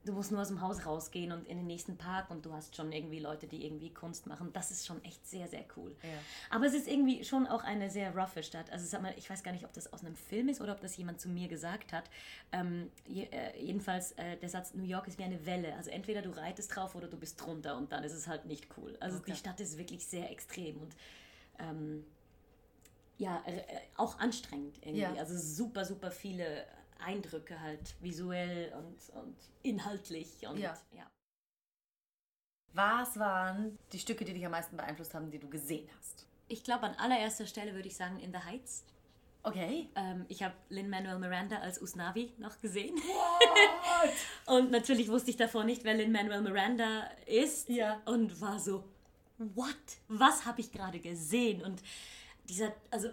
[SPEAKER 2] du musst nur aus dem Haus rausgehen und in den nächsten Park und du hast schon irgendwie Leute, die irgendwie Kunst machen. Das ist schon echt sehr, sehr cool.
[SPEAKER 1] Ja.
[SPEAKER 2] Aber es ist irgendwie schon auch eine sehr roughe Stadt. Also sag mal, ich weiß gar nicht, ob das aus einem Film ist oder ob das jemand zu mir gesagt hat. Ähm, äh, jedenfalls der der Satz, New York ist wie eine Welle. Also entweder du reitest drauf oder du bist drunter und dann ist es halt nicht cool. Also
[SPEAKER 1] Okay.
[SPEAKER 2] die Stadt ist wirklich sehr extrem und ähm, ja, äh, äh, auch anstrengend irgendwie.
[SPEAKER 1] Ja.
[SPEAKER 2] Also super, super viele Eindrücke halt visuell und, und inhaltlich. Und,
[SPEAKER 1] Ja.
[SPEAKER 2] ja.
[SPEAKER 1] Was waren die Stücke, die dich am meisten beeinflusst haben, die du gesehen hast?
[SPEAKER 2] Ich glaube, an allererster Stelle würde ich sagen In the Heights.
[SPEAKER 1] Okay.
[SPEAKER 2] Ähm, ich habe Lin-Manuel Miranda als Usnavi noch gesehen. und natürlich wusste ich davor nicht, wer Lin-Manuel Miranda ist.
[SPEAKER 1] Ja.
[SPEAKER 2] Und war so, what? Was habe ich gerade gesehen? Und dieser, also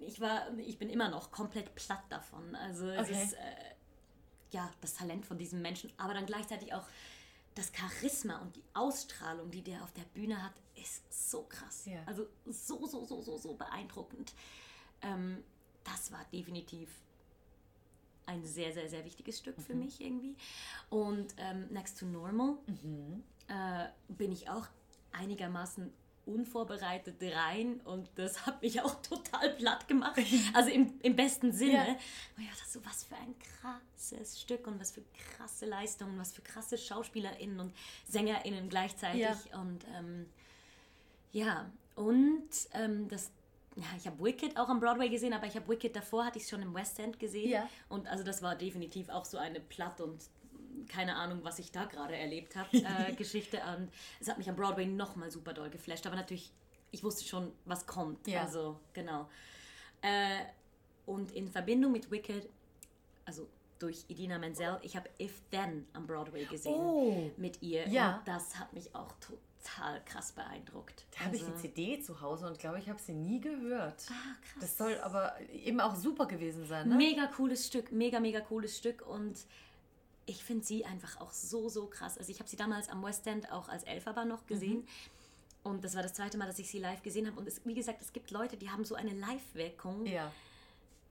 [SPEAKER 2] ich war, ich bin immer noch komplett platt davon. Also es
[SPEAKER 1] Okay.
[SPEAKER 2] ist, äh, ja, das Talent von diesem Menschen, aber dann gleichzeitig auch das Charisma und die Ausstrahlung, die der auf der Bühne hat, ist so krass.
[SPEAKER 1] Ja.
[SPEAKER 2] Also so, so, so, so, so beeindruckend. Ähm, das war definitiv ein sehr, sehr, sehr wichtiges Stück für mich irgendwie. Und ähm, Next to Normal äh, bin ich auch einigermaßen unvorbereitet rein und das hat mich auch total platt gemacht. Also im, im besten Sinne.
[SPEAKER 1] Ja.
[SPEAKER 2] Und ich dachte so, was für ein krasses Stück und was für krasse Leistungen, was für krasse SchauspielerInnen und SängerInnen gleichzeitig.
[SPEAKER 1] Ja.
[SPEAKER 2] Und ähm, ja, und ähm, das, ja, ich habe Wicked auch am Broadway gesehen, aber ich habe Wicked davor, hatte ich es schon im West End gesehen.
[SPEAKER 1] Ja.
[SPEAKER 2] Und also das war definitiv auch so eine platt und keine Ahnung, was ich da gerade erlebt habe, äh, Geschichte. Und es hat mich am Broadway nochmal super doll geflasht. Aber natürlich, ich wusste schon, was kommt.
[SPEAKER 1] Ja.
[SPEAKER 2] Also, genau. Äh, und in Verbindung mit Wicked, also durch Idina Menzel, ich habe If Then am Broadway gesehen
[SPEAKER 1] Oh.
[SPEAKER 2] mit ihr.
[SPEAKER 1] Ja.
[SPEAKER 2] Und das hat mich auch total krass beeindruckt.
[SPEAKER 1] Da habe ich
[SPEAKER 2] Also-
[SPEAKER 1] die CD zu Hause und glaube, ich habe sie nie gehört.
[SPEAKER 2] Ah, krass.
[SPEAKER 1] Das soll aber eben auch super gewesen sein, ne?
[SPEAKER 2] Mega cooles Stück, mega, mega cooles Stück und ich finde sie einfach auch so, so krass. Also ich habe sie damals am West End auch als Elphaba noch gesehen und das war das zweite Mal, dass ich sie live gesehen habe und es, wie gesagt, es gibt Leute, die haben so eine Live-Wirkung,
[SPEAKER 1] Ja.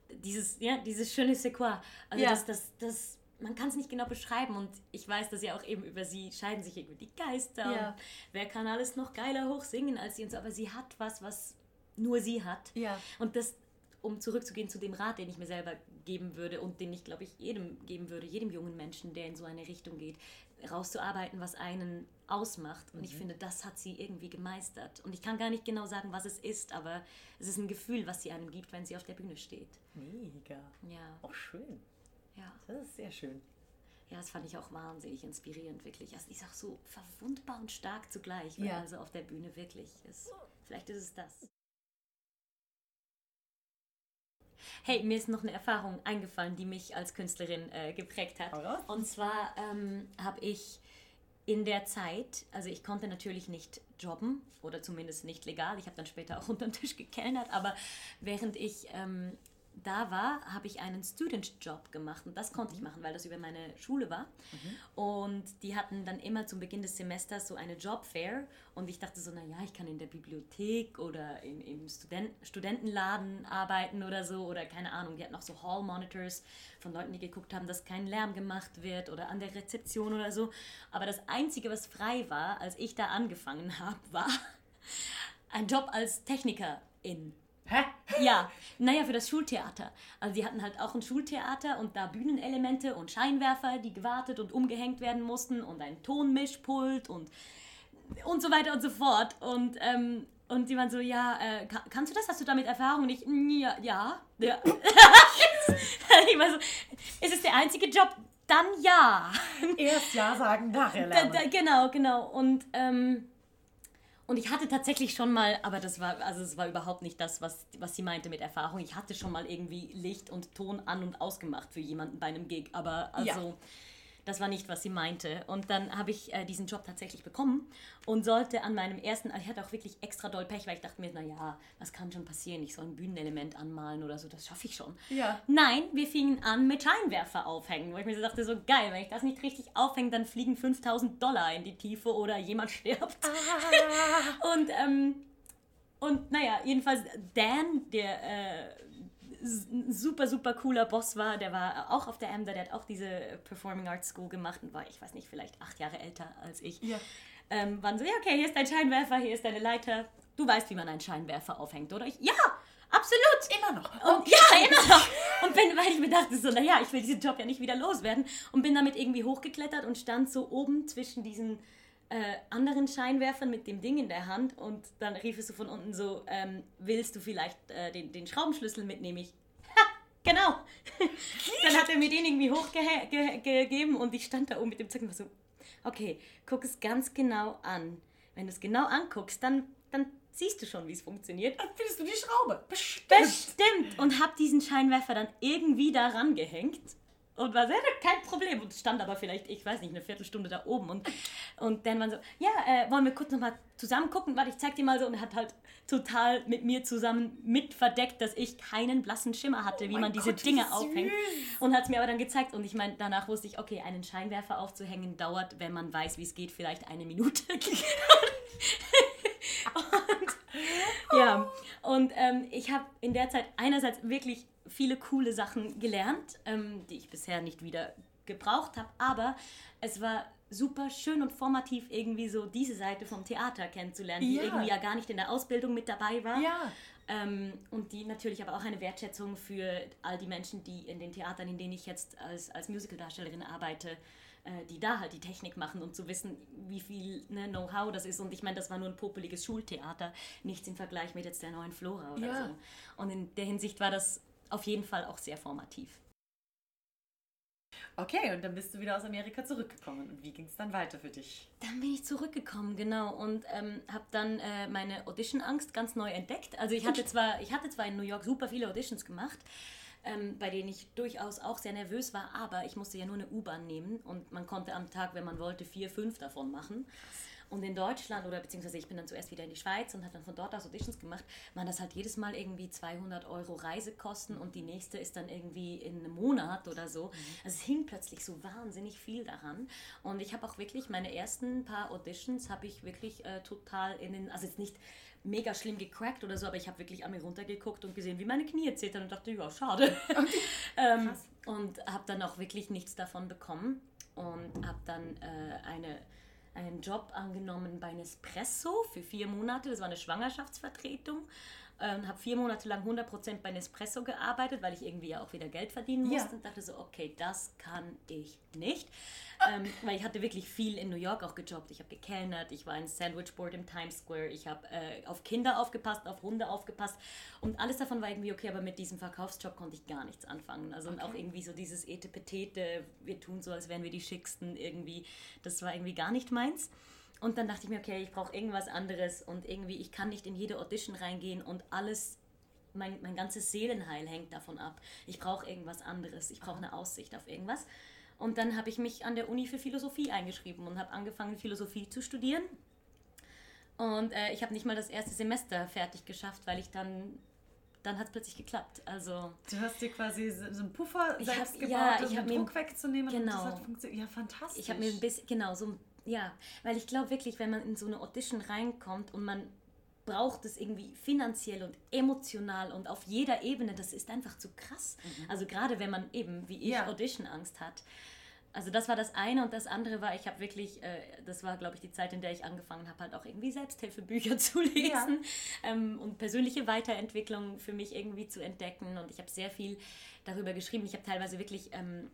[SPEAKER 2] dieses, ja, dieses schöne Sequoia. Also
[SPEAKER 1] Ja.
[SPEAKER 2] das, das, das, man kann es nicht genau beschreiben und ich weiß, dass ja auch eben über sie scheiden sich irgendwie die Geister
[SPEAKER 1] Ja.
[SPEAKER 2] und wer kann alles noch geiler hochsingen als sie und so, aber sie hat was, was nur sie hat.
[SPEAKER 1] Ja.
[SPEAKER 2] Und das, um zurückzugehen zu dem Rat, den ich mir selber geben würde und den ich, glaube ich, jedem geben würde, jedem jungen Menschen, der in so eine Richtung geht, rauszuarbeiten, was einen ausmacht. Und ich finde, das hat sie irgendwie gemeistert. Und ich kann gar nicht genau sagen, was es ist, aber es ist ein Gefühl, was sie einem gibt, wenn sie auf der Bühne steht.
[SPEAKER 1] Mega.
[SPEAKER 2] Ja,
[SPEAKER 1] Auch schön.
[SPEAKER 2] ja.
[SPEAKER 1] Das ist sehr schön.
[SPEAKER 2] Ja, das fand ich auch wahnsinnig inspirierend, wirklich. Also, die ist auch so verwundbar und stark zugleich.
[SPEAKER 1] Ja.
[SPEAKER 2] Also auf der Bühne wirklich. Ist, vielleicht ist es das. Hey, mir ist noch eine Erfahrung eingefallen, die mich als Künstlerin äh, geprägt hat.
[SPEAKER 1] Raus.
[SPEAKER 2] Und zwar ähm, habe ich in der Zeit, also ich konnte natürlich nicht jobben oder zumindest nicht legal. Ich habe dann später auch unter den Tisch gekellnert, aber während ich ähm, da war, habe ich einen Student-Job gemacht und das konnte ich machen, weil das über meine Schule war. Und die hatten dann immer zum Beginn des Semesters so eine Jobfair und ich dachte so, naja, ich kann in der Bibliothek oder in, im Student Studentenladen arbeiten oder so oder keine Ahnung. Die hatten auch so Hall-Monitors von Leuten, die geguckt haben, dass kein Lärm gemacht wird oder an der Rezeption oder so. Aber das Einzige, was frei war, als ich da angefangen habe, war ein Job als Technikerin.
[SPEAKER 1] Hä?
[SPEAKER 2] Ja, naja, für das Schultheater. Also die hatten halt auch ein Schultheater und da Bühnenelemente und Scheinwerfer, die gewartet und umgehängt werden mussten und ein Tonmischpult und, und so weiter und so fort. Und, ähm, und die waren so, ja, äh, ka- kannst du das? Hast du damit Erfahrung? Und ich, "Mm, ja, ja. ja. ich war so, ist es der einzige Job? Dann ja.
[SPEAKER 1] Erst Ja sagen, nachher
[SPEAKER 2] Da,
[SPEAKER 1] lernen.
[SPEAKER 2] da, genau, genau. Und, ähm, und ich hatte tatsächlich schon mal, aber das war, also es war überhaupt nicht das, was, was sie meinte mit Erfahrung. Ich hatte schon mal irgendwie Licht und Ton an und ausgemacht für jemanden bei einem Gig, aber also
[SPEAKER 1] Ja.
[SPEAKER 2] Das war nicht, was sie meinte. Und dann habe ich äh, diesen Job tatsächlich bekommen und sollte an meinem ersten, also ich hatte auch wirklich extra doll Pech, weil ich dachte mir, naja, was kann schon passieren? Ich soll ein Bühnenelement anmalen oder so, das schaffe ich schon.
[SPEAKER 1] Ja.
[SPEAKER 2] Nein, wir fingen an mit Scheinwerfer aufhängen, wo ich mir so dachte, so geil, wenn ich das nicht richtig aufhänge, dann fliegen 5000 Dollar in die Tiefe oder jemand stirbt. und, ähm, und naja, jedenfalls Dan, der äh, super, super cooler Boss war, der war auch auf der EMDA, der hat auch diese Performing Arts School gemacht und war, ich weiß nicht, vielleicht acht Jahre älter als ich.
[SPEAKER 1] Ja.
[SPEAKER 2] Ähm, waren so, ja, okay, hier ist dein Scheinwerfer, hier ist deine Leiter. Du weißt, wie man einen Scheinwerfer aufhängt, oder? Ich, ja, absolut.
[SPEAKER 1] Immer noch.
[SPEAKER 2] Und ja, immer noch. Und bin, weil ich mir dachte, so, naja, ich will diesen Job ja nicht wieder loswerden. Und bin damit irgendwie hochgeklettert und stand so oben zwischen diesen äh, anderen Scheinwerfern mit dem Ding in der Hand. Und dann rief es so von unten so, ähm, willst du vielleicht äh, den, den Schraubenschlüssel mitnehmen? Ich, ha, genau. dann hat er mir den irgendwie hochgegeben und ich stand da oben mit dem Zeug und war so, okay, guck es ganz genau an. Wenn du es genau anguckst, dann, dann siehst du schon, wie es funktioniert.
[SPEAKER 1] Dann findest du die Schraube. Bestimmt.
[SPEAKER 2] Bestimmt. Und hab diesen Scheinwerfer dann irgendwie daran gehängt. Und war sehr, kein Problem. Und stand aber vielleicht, ich weiß nicht, eine Viertelstunde da oben. Und, und dann waren so, ja, äh, wollen wir kurz nochmal zusammen gucken? Warte, ich zeig dir mal so. Und hat halt total mit mir zusammen mit verdeckt, dass ich keinen blassen Schimmer hatte, oh wie man diese Gott, Dinge aufhängt. Und hat es mir aber dann gezeigt. Und ich meine, danach wusste ich, okay, einen Scheinwerfer aufzuhängen dauert, wenn man weiß, wie es geht, vielleicht eine Minute. und, ja, und ähm, ich habe in der Zeit einerseits wirklich viele coole Sachen gelernt, ähm, die ich bisher nicht wieder gebraucht habe, aber es war super schön und formativ irgendwie so diese Seite vom Theater kennenzulernen, die ja. irgendwie ja gar nicht in der Ausbildung mit dabei war. Ja. Ähm, und die natürlich aber auch eine Wertschätzung für all die Menschen, die in den Theatern, in denen ich jetzt als, als Musicaldarstellerin arbeite, äh, die da halt die Technik machen, um zu wissen, wie viel ne, Know-how das ist. Und ich meine, das war nur ein popeliges Schultheater, nichts im Vergleich mit jetzt der neuen Flora oder ja. so. Und in der Hinsicht war das auf jeden Fall auch sehr formativ.
[SPEAKER 1] Okay, und dann bist du wieder aus Amerika zurückgekommen. Und wie ging es dann weiter für dich?
[SPEAKER 2] Dann bin ich zurückgekommen, genau, und ähm, habe dann äh, meine Audition-Angst ganz neu entdeckt. Also ich hatte zwar, ich hatte zwar in New York super viele Auditions gemacht, ähm, bei denen ich durchaus auch sehr nervös war, aber ich musste ja nur eine U-Bahn nehmen und man konnte am Tag, wenn man wollte, vier, fünf davon machen. Und in Deutschland, oder beziehungsweise ich bin dann zuerst wieder in die Schweiz und habe dann von dort aus Auditions gemacht, waren das halt jedes Mal irgendwie 200 Euro Reisekosten und die nächste ist dann irgendwie in einem Monat oder so. Mhm. Also es hing plötzlich so wahnsinnig viel daran. Und ich habe auch wirklich meine ersten paar Auditions habe ich wirklich äh, total in den, also jetzt nicht mega schlimm gecrackt oder so, aber ich habe wirklich an mir runtergeguckt und gesehen, wie meine Knie zittern und dachte, ja, schade. Okay. ähm, und habe dann auch wirklich nichts davon bekommen und habe dann äh, eine einen Job angenommen bei Nespresso für vier Monate. Das war eine Schwangerschaftsvertretung. Ähm, habe vier Monate lang 100% bei Nespresso gearbeitet, weil ich irgendwie ja auch wieder Geld verdienen musste. Ja. Und dachte so, okay, das kann ich nicht. Ähm, weil ich hatte wirklich viel in New York auch gejobbt. Ich habe gekellnert, ich war ein Sandwichboard im Times Square, ich habe äh, auf Kinder aufgepasst, auf Hunde aufgepasst. Und alles davon war irgendwie okay, aber mit diesem Verkaufsjob konnte ich gar nichts anfangen. Also okay. auch irgendwie so dieses Etepetete, wir tun so, als wären wir die Schicksten irgendwie. Das war irgendwie gar nicht meins. Und dann dachte ich mir, okay, ich brauche irgendwas anderes und irgendwie, ich kann nicht in jede Audition reingehen und alles, mein, mein ganzes Seelenheil hängt davon ab. Ich brauche irgendwas anderes, ich brauche eine Aussicht auf irgendwas. Und dann habe ich mich an der Uni für Philosophie eingeschrieben und habe angefangen, Philosophie zu studieren. Und äh, ich habe nicht mal das erste Semester fertig geschafft, weil ich dann dann hat es plötzlich geklappt. Also
[SPEAKER 1] du hast dir quasi so einen Puffer selbst hab, gebaut, ja, um den Druck wegzunehmen. Genau. ja, fantastisch.
[SPEAKER 2] Ich habe mir ein bisschen, genau, so ja, weil ich glaube wirklich, wenn man in so eine Audition reinkommt und man braucht es irgendwie finanziell und emotional und auf jeder Ebene, das ist einfach zu krass. Mhm. Also gerade wenn man eben, wie ich, ja. Audition-Angst hat. Also das war das eine und das andere war, ich habe wirklich, äh, das war glaube ich die Zeit, in der ich angefangen habe, halt auch irgendwie Selbsthilfebücher zu lesen ja. ähm, und persönliche Weiterentwicklung für mich irgendwie zu entdecken und ich habe sehr viel darüber geschrieben. Ich habe teilweise wirklich, ähm,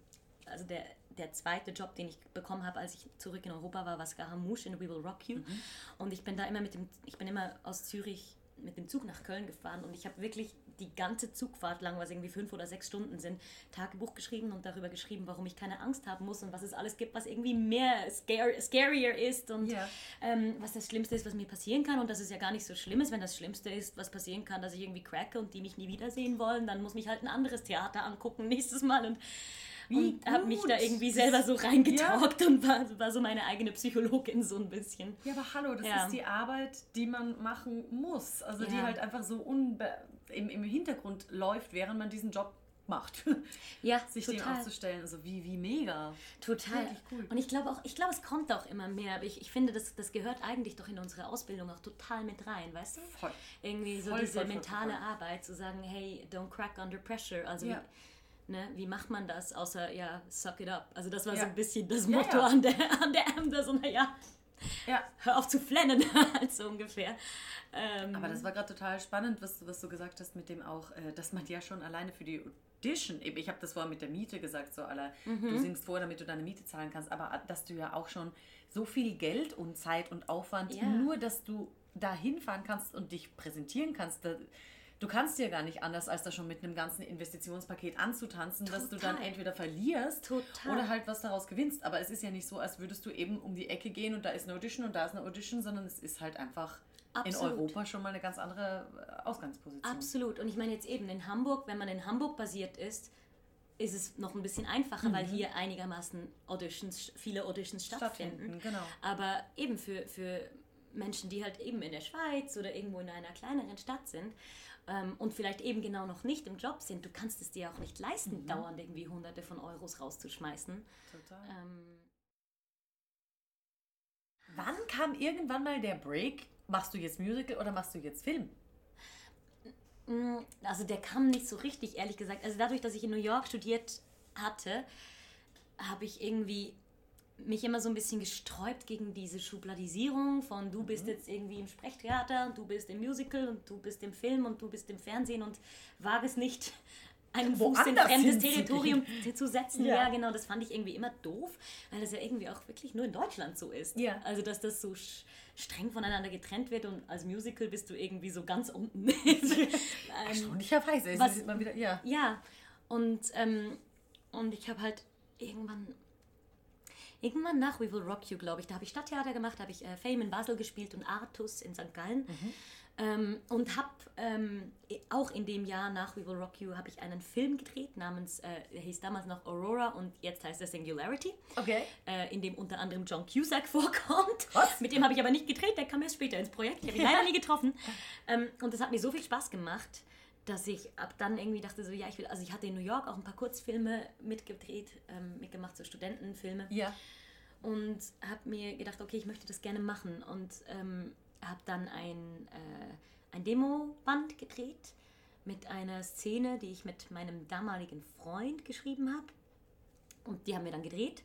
[SPEAKER 2] also der der zweite Job, den ich bekommen habe, als ich zurück in Europa war, war Scaramouche in We Will Rock You. Mhm. Und ich bin da immer mit dem, ich bin immer aus Zürich mit dem Zug nach Köln gefahren und ich habe wirklich die ganze Zugfahrt lang, was irgendwie fünf oder sechs Stunden sind, Tagebuch geschrieben und darüber geschrieben, warum ich keine Angst haben muss und was es alles gibt, was irgendwie mehr scare, scarier ist und yeah. ähm, was das Schlimmste ist, was mir passieren kann und dass es ja gar nicht so schlimm ist, wenn das Schlimmste ist, was passieren kann, dass ich irgendwie cracke und die mich nie wiedersehen wollen, dann muss mich halt ein anderes Theater angucken nächstes Mal und und habe mich da irgendwie selber so reingetaucht ja. und war, war, so meine eigene Psychologin so ein bisschen.
[SPEAKER 1] Ja, aber hallo, das ja. ist die Arbeit, die man machen muss. Also ja. die halt einfach so im, im Hintergrund läuft, während man diesen Job macht. Ja, sich total. dem aufzustellen. Also wie, wie mega.
[SPEAKER 2] Total. Cool. Und ich glaube auch, ich glaube, es kommt auch immer mehr. Aber ich, ich finde, das, das gehört eigentlich doch in unsere Ausbildung auch total mit rein, weißt du? Voll. Irgendwie so voll, diese voll, mentale Arbeit, zu sagen, hey, don't crack under pressure. Also ja. wie, Ne? Wie macht man das, außer, ja, suck it up. Also das war ja. so ein bisschen das Motto ja, an der, an der Ämter, so, naja, ja. hör auf zu flennen, halt so ungefähr.
[SPEAKER 1] Ähm, Aber das war gerade total spannend, was, was du gesagt hast mit dem auch, äh, dass man ja schon alleine für die Audition, ich habe das vorher mit der Miete gesagt, so aller, mhm. du singst vor, damit du deine Miete zahlen kannst, aber dass du ja auch schon so viel Geld und Zeit und Aufwand, ja. nur dass du da hinfahren kannst und dich präsentieren kannst, da, du kannst dir gar nicht anders, als da schon mit einem ganzen Investitionspaket anzutanzen, Total. dass du dann entweder verlierst Total. oder halt was daraus gewinnst. Aber es ist ja nicht so, als würdest du eben um die Ecke gehen und da ist eine Audition und da ist eine Audition, sondern es ist halt einfach Absolut. in Europa schon mal eine ganz andere äh, Ausgangsposition.
[SPEAKER 2] Absolut. Und ich meine jetzt eben in Hamburg, wenn man in Hamburg basiert ist, ist es noch ein bisschen einfacher, weil hier einigermaßen Auditions, viele Auditions stattfinden.
[SPEAKER 1] Stattfinden, genau.
[SPEAKER 2] Aber eben für, für Menschen, die halt eben in der Schweiz oder irgendwo in einer kleineren Stadt sind ähm, und vielleicht eben genau noch nicht im Job sind, du kannst es dir auch nicht leisten, dauernd irgendwie hunderte von Euros rauszuschmeißen.
[SPEAKER 1] Total.
[SPEAKER 2] Ähm,
[SPEAKER 1] Wann kam irgendwann mal der Break? Machst du jetzt Musical oder machst du jetzt Film?
[SPEAKER 2] Mm, Also der kam nicht so richtig, ehrlich gesagt. Also dadurch, dass ich in New York studiert hatte, habe ich irgendwie mich immer so ein bisschen gesträubt gegen diese Schubladisierung von du bist jetzt irgendwie im Sprechtheater und du bist im Musical und du bist im Film und du bist im Fernsehen und wage es nicht, einen Fuß in fremdes. Territorium zu setzen.
[SPEAKER 1] Ja.
[SPEAKER 2] Ja. genau, das fand ich irgendwie immer doof, weil das ja irgendwie auch wirklich nur in Deutschland so ist.
[SPEAKER 1] Ja.
[SPEAKER 2] Also, dass das so streng voneinander getrennt wird und als Musical bist du irgendwie so ganz unten. ähm,
[SPEAKER 1] Erstaunlicherweise.
[SPEAKER 2] Was-
[SPEAKER 1] ist immer wieder, ja.
[SPEAKER 2] ja, und, ähm, und ich habe halt irgendwann, irgendwann nach We Will Rock You, glaube ich, da habe ich Stadttheater gemacht, habe ich äh, Fame in Basel gespielt und Artus in St. Gallen. Ähm, und habe ähm, auch in dem Jahr nach We Will Rock You habe ich einen Film gedreht namens, äh, der hieß damals noch Aurora und jetzt heißt er Singularity,
[SPEAKER 1] Okay.
[SPEAKER 2] äh, in dem unter anderem John Cusack vorkommt.
[SPEAKER 1] Was?
[SPEAKER 2] Mit dem habe ich aber nicht gedreht, der kam erst später ins Projekt. Ich habe ihn leider nie getroffen. Ähm, und das hat mir so viel Spaß gemacht, dass ich ab dann irgendwie dachte, so ja, ich will, also ich hatte in New York auch ein paar Kurzfilme mitgedreht, ähm, mitgemacht, so Studentenfilme
[SPEAKER 1] Ja.
[SPEAKER 2] und habe mir gedacht, okay, ich möchte das gerne machen und ähm, habe dann ein, äh, ein Demoband gedreht mit einer Szene, die ich mit meinem damaligen Freund geschrieben habe. Und die haben wir dann gedreht.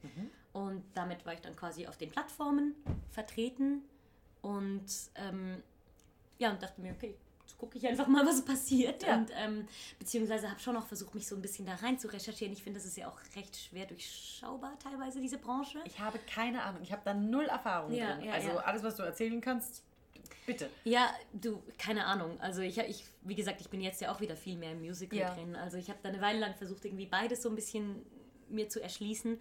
[SPEAKER 2] Und damit war ich dann quasi auf den Plattformen vertreten. Und ähm, ja, und dachte mir, okay, gucke ich einfach mal, was passiert.
[SPEAKER 1] Ja.
[SPEAKER 2] Und ähm, beziehungsweise habe schon auch versucht, mich so ein bisschen da rein zu recherchieren. Ich finde, das ist ja auch recht schwer durchschaubar teilweise, diese Branche.
[SPEAKER 1] Ich habe keine Ahnung. Ich habe da null Erfahrung
[SPEAKER 2] Ja,
[SPEAKER 1] drin.
[SPEAKER 2] ja,
[SPEAKER 1] also alles, was du erzählen kannst, bitte.
[SPEAKER 2] Ja, du, keine Ahnung. Also ich, ich, wie gesagt, ich bin jetzt ja auch wieder viel mehr im Musical drin. Also ich habe da eine Weile lang versucht, irgendwie beides so ein bisschen mir zu erschließen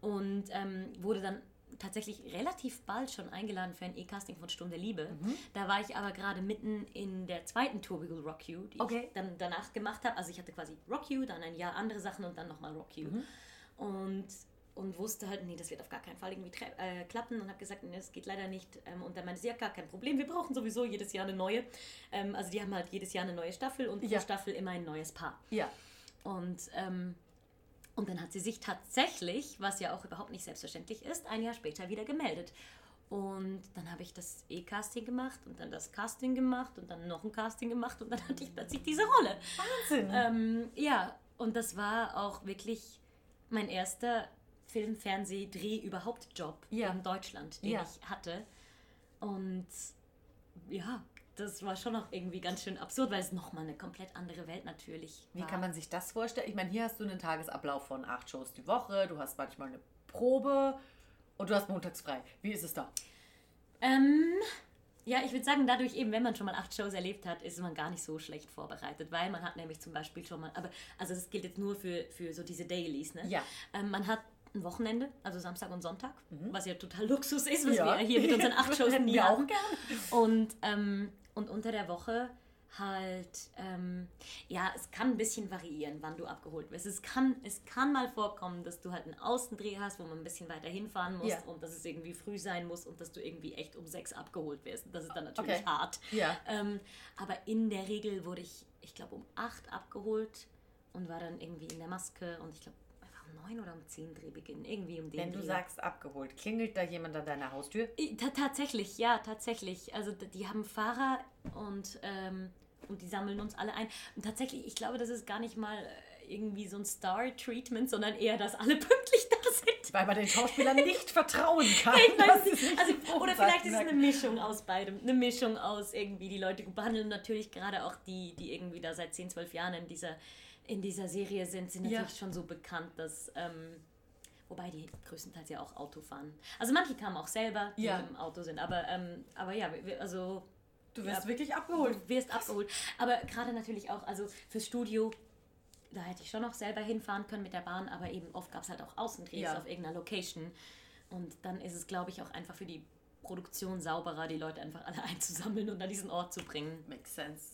[SPEAKER 2] und ähm, wurde dann tatsächlich relativ bald schon eingeladen für ein E-Casting von Stunde Liebe.
[SPEAKER 1] Mhm.
[SPEAKER 2] Da war ich aber gerade mitten in der zweiten Tour Will Rock You, die
[SPEAKER 1] Okay.
[SPEAKER 2] ich dann danach gemacht habe. Also ich hatte quasi Rock You, dann ein Jahr andere Sachen und dann nochmal Rock You.
[SPEAKER 1] Mhm.
[SPEAKER 2] Und, und wusste halt, nee, das wird auf gar keinen Fall irgendwie äh, klappen und habe gesagt, nee, das geht leider nicht. Ähm, und dann meinte sie, ja, gar kein Problem, wir brauchen sowieso jedes Jahr eine neue. Ähm, also die haben halt jedes Jahr eine neue Staffel und
[SPEAKER 1] Ja.
[SPEAKER 2] pro Staffel immer ein neues Paar.
[SPEAKER 1] Ja.
[SPEAKER 2] Und, ähm, und dann hat sie sich tatsächlich, was ja auch überhaupt nicht selbstverständlich ist, ein Jahr später wieder gemeldet. Und dann habe ich das E-Casting gemacht und dann das Casting gemacht und dann noch ein Casting gemacht und dann hatte ich plötzlich diese Rolle.
[SPEAKER 1] Wahnsinn.
[SPEAKER 2] Ähm, ja, und das war auch wirklich mein erster Film, Fernseh, Dreh überhaupt Job
[SPEAKER 1] Ja.
[SPEAKER 2] in Deutschland, den
[SPEAKER 1] Ja.
[SPEAKER 2] ich hatte. Und ja, das war schon auch irgendwie ganz schön absurd, weil es nochmal eine komplett andere Welt natürlich
[SPEAKER 1] Wie
[SPEAKER 2] war.
[SPEAKER 1] kann man sich das vorstellen? Ich meine, hier hast du einen Tagesablauf von acht Shows die Woche, du hast manchmal eine Probe und du hast montags frei. Wie ist es da?
[SPEAKER 2] Ähm, ja, ich würde sagen, dadurch eben, wenn man schon mal acht Shows erlebt hat, ist man gar nicht so schlecht vorbereitet, weil man hat nämlich zum Beispiel schon mal, aber also das gilt jetzt nur für, für so diese Dailies, ne?
[SPEAKER 1] Ja.
[SPEAKER 2] Ähm, man hat ein Wochenende, also Samstag und Sonntag, was ja total Luxus ist, was
[SPEAKER 1] Mhm. Ja.
[SPEAKER 2] wir hier mit unseren acht Shows nie
[SPEAKER 1] auch
[SPEAKER 2] haben. Und, ähm, und unter der Woche halt, ähm, ja, es kann ein bisschen variieren, wann du abgeholt wirst. Es kann, es kann mal vorkommen, dass du halt einen Außendreh hast, wo man ein bisschen weiter hinfahren muss
[SPEAKER 1] Ja.
[SPEAKER 2] und dass es irgendwie früh sein muss und dass du irgendwie echt um sechs abgeholt wirst. Das ist dann natürlich
[SPEAKER 1] Okay.
[SPEAKER 2] hart.
[SPEAKER 1] Ja.
[SPEAKER 2] Ähm, aber in der Regel wurde ich, ich glaube, um acht abgeholt und war dann irgendwie in der Maske und ich glaube, neun oder um zehn Drehbeginn. Irgendwie um den
[SPEAKER 1] Wenn du
[SPEAKER 2] Dreh.
[SPEAKER 1] sagst abgeholt, klingelt da jemand an deiner Haustür?
[SPEAKER 2] Ta- Tatsächlich, ja, tatsächlich. Also die haben Fahrer und, ähm, und die sammeln uns alle ein. Und tatsächlich, ich glaube, das ist gar nicht mal äh, irgendwie so ein Star-Treatment, sondern eher, dass alle pünktlich da sind.
[SPEAKER 1] Weil man den Schauspielern nicht vertrauen kann.
[SPEAKER 2] Ich weiß nicht. Also, oder vielleicht ist es eine Mischung aus beidem. Eine Mischung aus irgendwie die Leute gut behandeln. Natürlich gerade auch die, die irgendwie da seit 10, 12 Jahren in dieser, in dieser Serie sind,
[SPEAKER 1] Ja.
[SPEAKER 2] natürlich schon so bekannt, dass. Ähm, Wobei die größtenteils ja auch Auto fahren. Also manche kamen auch selber, die
[SPEAKER 1] Ja.
[SPEAKER 2] im Auto sind. Aber, ähm, aber ja, also
[SPEAKER 1] Du wirst
[SPEAKER 2] Ja.
[SPEAKER 1] wirklich abgeholt.
[SPEAKER 2] Du wirst abgeholt. Aber gerade natürlich auch, also fürs Studio, da hätte ich schon noch selber hinfahren können mit der Bahn, aber eben oft gab es halt auch Außendrehs
[SPEAKER 1] Ja.
[SPEAKER 2] auf irgendeiner Location. Und dann ist es, glaube ich, auch einfach für die Produktion sauberer, die Leute einfach alle einzusammeln und an diesen Ort zu bringen.
[SPEAKER 1] Makes sense.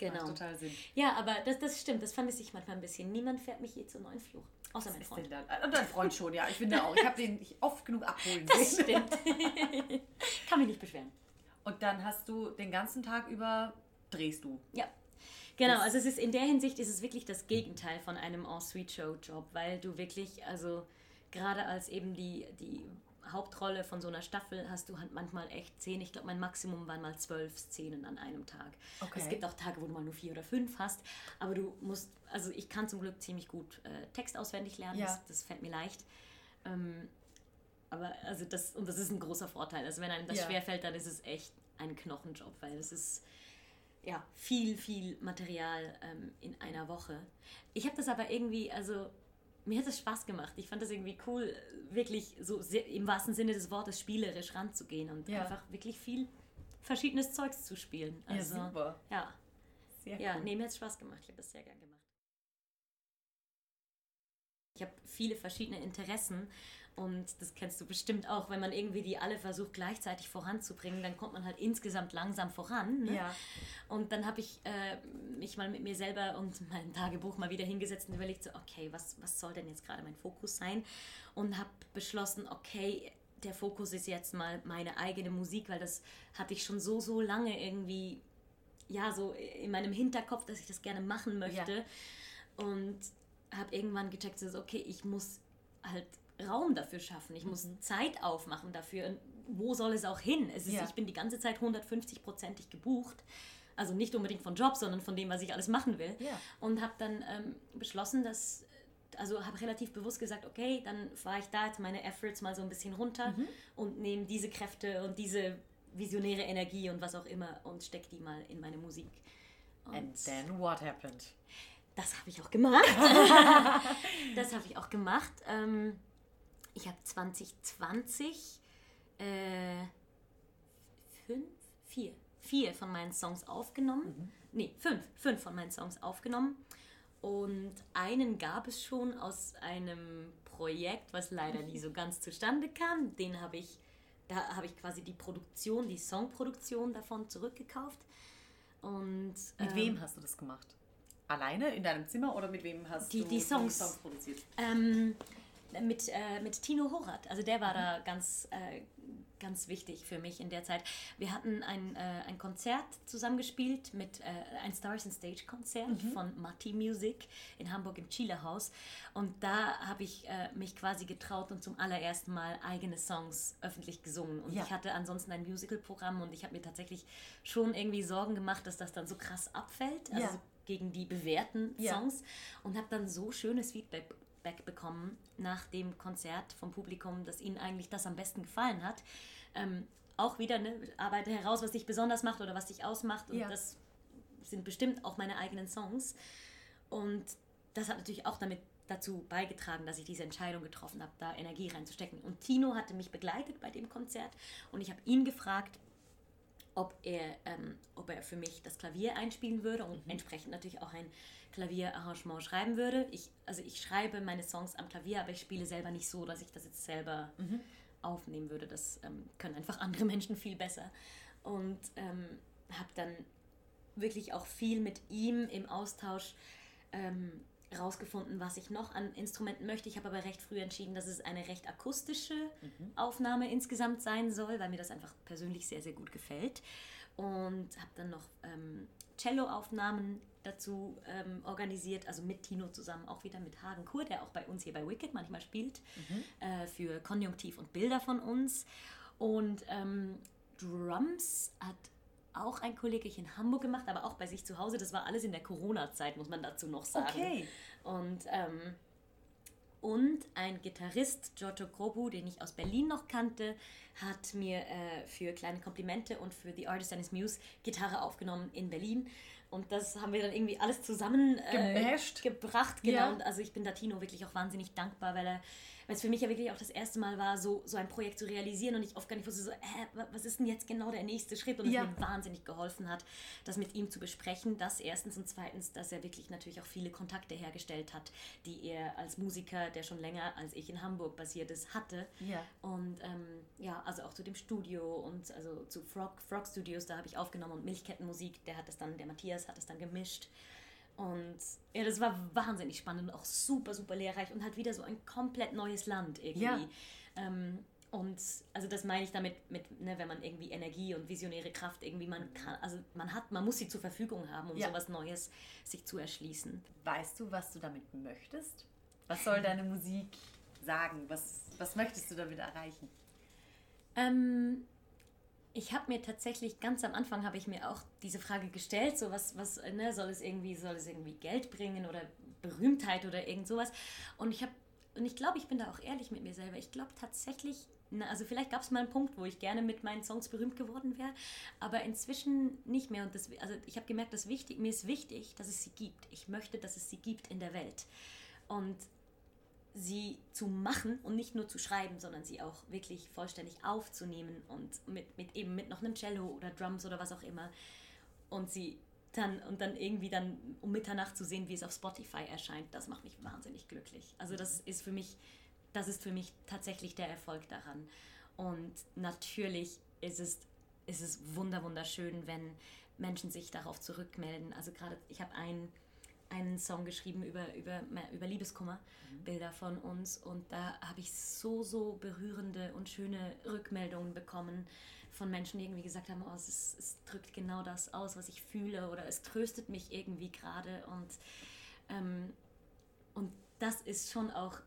[SPEAKER 2] Genau.
[SPEAKER 1] Macht total Sinn.
[SPEAKER 2] Ja, aber das, das stimmt, das vermisse ich manchmal ein bisschen. Niemand fährt mich je zum neuen Fluch. Außer mein Freund.
[SPEAKER 1] Und dein Freund schon, ja. Ich finde auch. Ich habe den oft genug abholen
[SPEAKER 2] Das
[SPEAKER 1] sehen.
[SPEAKER 2] stimmt. Kann mich nicht beschweren.
[SPEAKER 1] Und dann hast du den ganzen Tag über, drehst du.
[SPEAKER 2] Ja. Genau, also es ist in der Hinsicht ist es wirklich das Gegenteil von einem En-Suite-Show-Job, weil du wirklich, also gerade als eben die, die Hauptrolle von so einer Staffel hast du halt manchmal echt zehn, ich glaube mein Maximum waren mal zwölf Szenen an einem Tag.
[SPEAKER 1] Okay.
[SPEAKER 2] Es gibt auch Tage, wo du mal nur vier oder fünf hast, aber du musst, also ich kann zum Glück ziemlich gut äh, Text auswendig lernen,
[SPEAKER 1] Ja.
[SPEAKER 2] das, das fällt mir leicht. Ähm, aber also das, und das ist ein großer Vorteil. Also wenn einem das
[SPEAKER 1] Ja.
[SPEAKER 2] schwerfällt, dann ist es echt ein Knochenjob, weil es ist ja viel, viel Material ähm, in einer Woche. Ich habe das aber irgendwie, also mir hat es Spaß gemacht. Ich fand das irgendwie cool, wirklich so sehr, im wahrsten Sinne des Wortes spielerisch ranzugehen und
[SPEAKER 1] Ja.
[SPEAKER 2] einfach wirklich viel verschiedenes Zeugs zu spielen. Also,
[SPEAKER 1] ja, super.
[SPEAKER 2] Ja,
[SPEAKER 1] Sehr
[SPEAKER 2] ja
[SPEAKER 1] cool.
[SPEAKER 2] nee, mir hat es Spaß gemacht. Ich habe das sehr gern gemacht. Ich habe viele verschiedene Interessen und das kennst du bestimmt auch, wenn man irgendwie die alle versucht gleichzeitig voranzubringen, dann kommt man halt insgesamt langsam voran. Ne?
[SPEAKER 1] Ja.
[SPEAKER 2] Und dann habe ich äh, mich mal mit mir selber und mein Tagebuch mal wieder hingesetzt und überlegt, so, okay, was, was soll denn jetzt gerade mein Fokus sein? Und habe beschlossen, okay, der Fokus ist jetzt mal meine eigene Musik, weil das hatte ich schon so, so lange irgendwie, ja, so in meinem Hinterkopf, dass ich das gerne machen möchte. Und habe irgendwann gecheckt, so, okay, ich muss halt Raum dafür schaffen. Ich muss Zeit aufmachen dafür. Und wo soll es auch hin? Es ist,
[SPEAKER 1] Ja.
[SPEAKER 2] Ich bin die ganze Zeit 150-prozentig gebucht. Also nicht unbedingt von Job, sondern von dem, was ich alles machen will.
[SPEAKER 1] Ja.
[SPEAKER 2] Und habe dann ähm, beschlossen, dass, also habe relativ bewusst gesagt, okay, dann fahre ich da jetzt meine Efforts mal so ein bisschen runter und nehme diese Kräfte und diese visionäre Energie und was auch immer und stecke die mal in meine Musik. Und
[SPEAKER 1] And then what happened?
[SPEAKER 2] das habe ich auch gemacht. das habe ich auch gemacht. Ähm, ich habe 2020 äh, fünf, vier, vier von meinen Songs aufgenommen. Nee, fünf, fünf von meinen Songs aufgenommen. Und einen gab es schon aus einem Projekt, was leider nie so ganz zustande kam. Den habe ich, da habe ich quasi die Produktion, die Songproduktion davon zurückgekauft. Und
[SPEAKER 1] Mit
[SPEAKER 2] ähm,
[SPEAKER 1] wem hast du das gemacht? Alleine in deinem Zimmer oder mit wem hast
[SPEAKER 2] Die-
[SPEAKER 1] du
[SPEAKER 2] die Songs.
[SPEAKER 1] produziert?
[SPEAKER 2] Ähm, mit, äh, mit Tino Horat. Also der war da ganz, äh, ganz wichtig für mich in der Zeit. Wir hatten ein, äh, ein Konzert zusammengespielt mit äh, ein Stars and Stage Konzert von Matti Music in Hamburg im Chile Haus. Und da habe ich äh, mich quasi getraut und zum allerersten Mal eigene Songs öffentlich gesungen. Und
[SPEAKER 1] Ja.
[SPEAKER 2] ich hatte ansonsten ein Musical-Programm und ich habe mir tatsächlich schon irgendwie Sorgen gemacht, dass das dann so krass abfällt. Also
[SPEAKER 1] Ja.
[SPEAKER 2] gegen die bewährten
[SPEAKER 1] Ja.
[SPEAKER 2] Songs und habe dann so schönes Feedback Feedback bekommen nach dem Konzert vom Publikum, dass ihnen eigentlich das am besten gefallen hat. Ähm, auch wieder, ne, arbeite heraus, was dich besonders macht oder was dich ausmacht. Und
[SPEAKER 1] Ja.
[SPEAKER 2] das sind bestimmt auch meine eigenen Songs. Und das hat natürlich auch damit dazu beigetragen, dass ich diese Entscheidung getroffen habe, da Energie reinzustecken. Und Tino hatte mich begleitet bei dem Konzert und ich habe ihn gefragt, ob er, ähm, ob er für mich das Klavier einspielen würde und entsprechend natürlich auch ein Klavierarrangement schreiben würde. Ich, also ich schreibe meine Songs am Klavier, aber ich spiele selber nicht so, dass ich das jetzt selber aufnehmen würde. Das ähm, können einfach andere Menschen viel besser. Und ähm, habe dann wirklich auch viel mit ihm im Austausch ähm, rausgefunden, was ich noch an Instrumenten möchte. Ich habe aber recht früh entschieden, dass es eine recht akustische Aufnahme insgesamt sein soll, weil mir das einfach persönlich sehr, sehr gut gefällt. Und habe dann noch ähm, Cello-Aufnahmen dazu ähm, organisiert, also mit Tino zusammen, auch wieder mit Hagen Kur, der auch bei uns hier bei Wicked manchmal spielt, äh, für Konjunktiv und Bilder von uns. Und ähm, Drums hat auch ein Kollege hier in Hamburg gemacht, aber auch bei sich zu Hause. Das war alles in der Corona-Zeit, muss man dazu noch sagen.
[SPEAKER 1] Okay.
[SPEAKER 2] Und, ähm, und ein Gitarrist, Giorgio Grobu, den ich aus Berlin noch kannte, hat mir äh, für kleine Komplimente und für The Artist and His Muse Gitarre aufgenommen in Berlin. Und das haben wir dann irgendwie alles zusammen äh, gebracht. Genau.
[SPEAKER 1] Ja.
[SPEAKER 2] Und also ich bin da Tino wirklich auch wahnsinnig dankbar, weil er, weil es für mich ja wirklich auch das erste Mal war, so, so ein Projekt zu realisieren und ich oft gar nicht wusste, so, äh, was ist denn jetzt genau der nächste Schritt? Und es ja. mir wahnsinnig geholfen hat, das mit ihm zu besprechen. Das erstens und zweitens, dass er wirklich natürlich auch viele Kontakte hergestellt hat, die er als Musiker, der schon länger als ich in Hamburg basiert ist, hatte. Ja. Und ähm, ja, also auch zu dem Studio und also zu Frog, Frog Studios, da habe ich aufgenommen und Milchkettenmusik, der hat das dann, der Matthias hat es dann gemischt. Und ja, das war wahnsinnig spannend und auch super, super lehrreich und halt wieder so ein komplett neues Land irgendwie. Ja. Ähm, und also das meine ich damit, mit, ne, wenn man irgendwie Energie und visionäre Kraft irgendwie man kann, also man hat, man muss sie zur Verfügung haben, um ja. sowas Neues sich zu erschließen.
[SPEAKER 1] Weißt du, was du damit möchtest? Was soll deine Musik sagen? Was, was möchtest du damit erreichen?
[SPEAKER 2] Ähm, ich habe mir tatsächlich ganz am Anfang habe ich mir auch diese Frage gestellt, so was, was ne, soll es irgendwie, soll es irgendwie Geld bringen oder Berühmtheit oder irgend sowas. Und ich habe und ich glaube, ich bin da auch ehrlich mit mir selber. Ich glaube tatsächlich, na, also vielleicht gab es mal einen Punkt, wo ich gerne mit meinen Songs berühmt geworden wäre, aber inzwischen nicht mehr. Und das, also ich habe gemerkt, dass wichtig, mir ist wichtig, dass es sie gibt. Ich möchte, dass es sie gibt in der Welt. Und sie zu machen und nicht nur zu schreiben, sondern sie auch wirklich vollständig aufzunehmen und mit, mit eben mit noch einem Cello oder Drums oder was auch immer und sie dann und dann irgendwie dann um Mitternacht zu sehen, wie es auf Spotify erscheint, das macht mich wahnsinnig glücklich. Also das ist für mich, das ist für mich tatsächlich der Erfolg daran. Und natürlich ist es, ist es wunder wunderschön, wenn Menschen sich darauf zurückmelden. Also gerade, ich habe einen einen Song geschrieben über, über, über Liebeskummer, mhm. Bilder von uns. Und da habe ich so, so berührende und schöne Rückmeldungen bekommen von Menschen, die irgendwie gesagt haben, oh, es, ist, es drückt genau das aus, was ich fühle oder es tröstet mich irgendwie gerade. Und, ähm, und das ist schon auch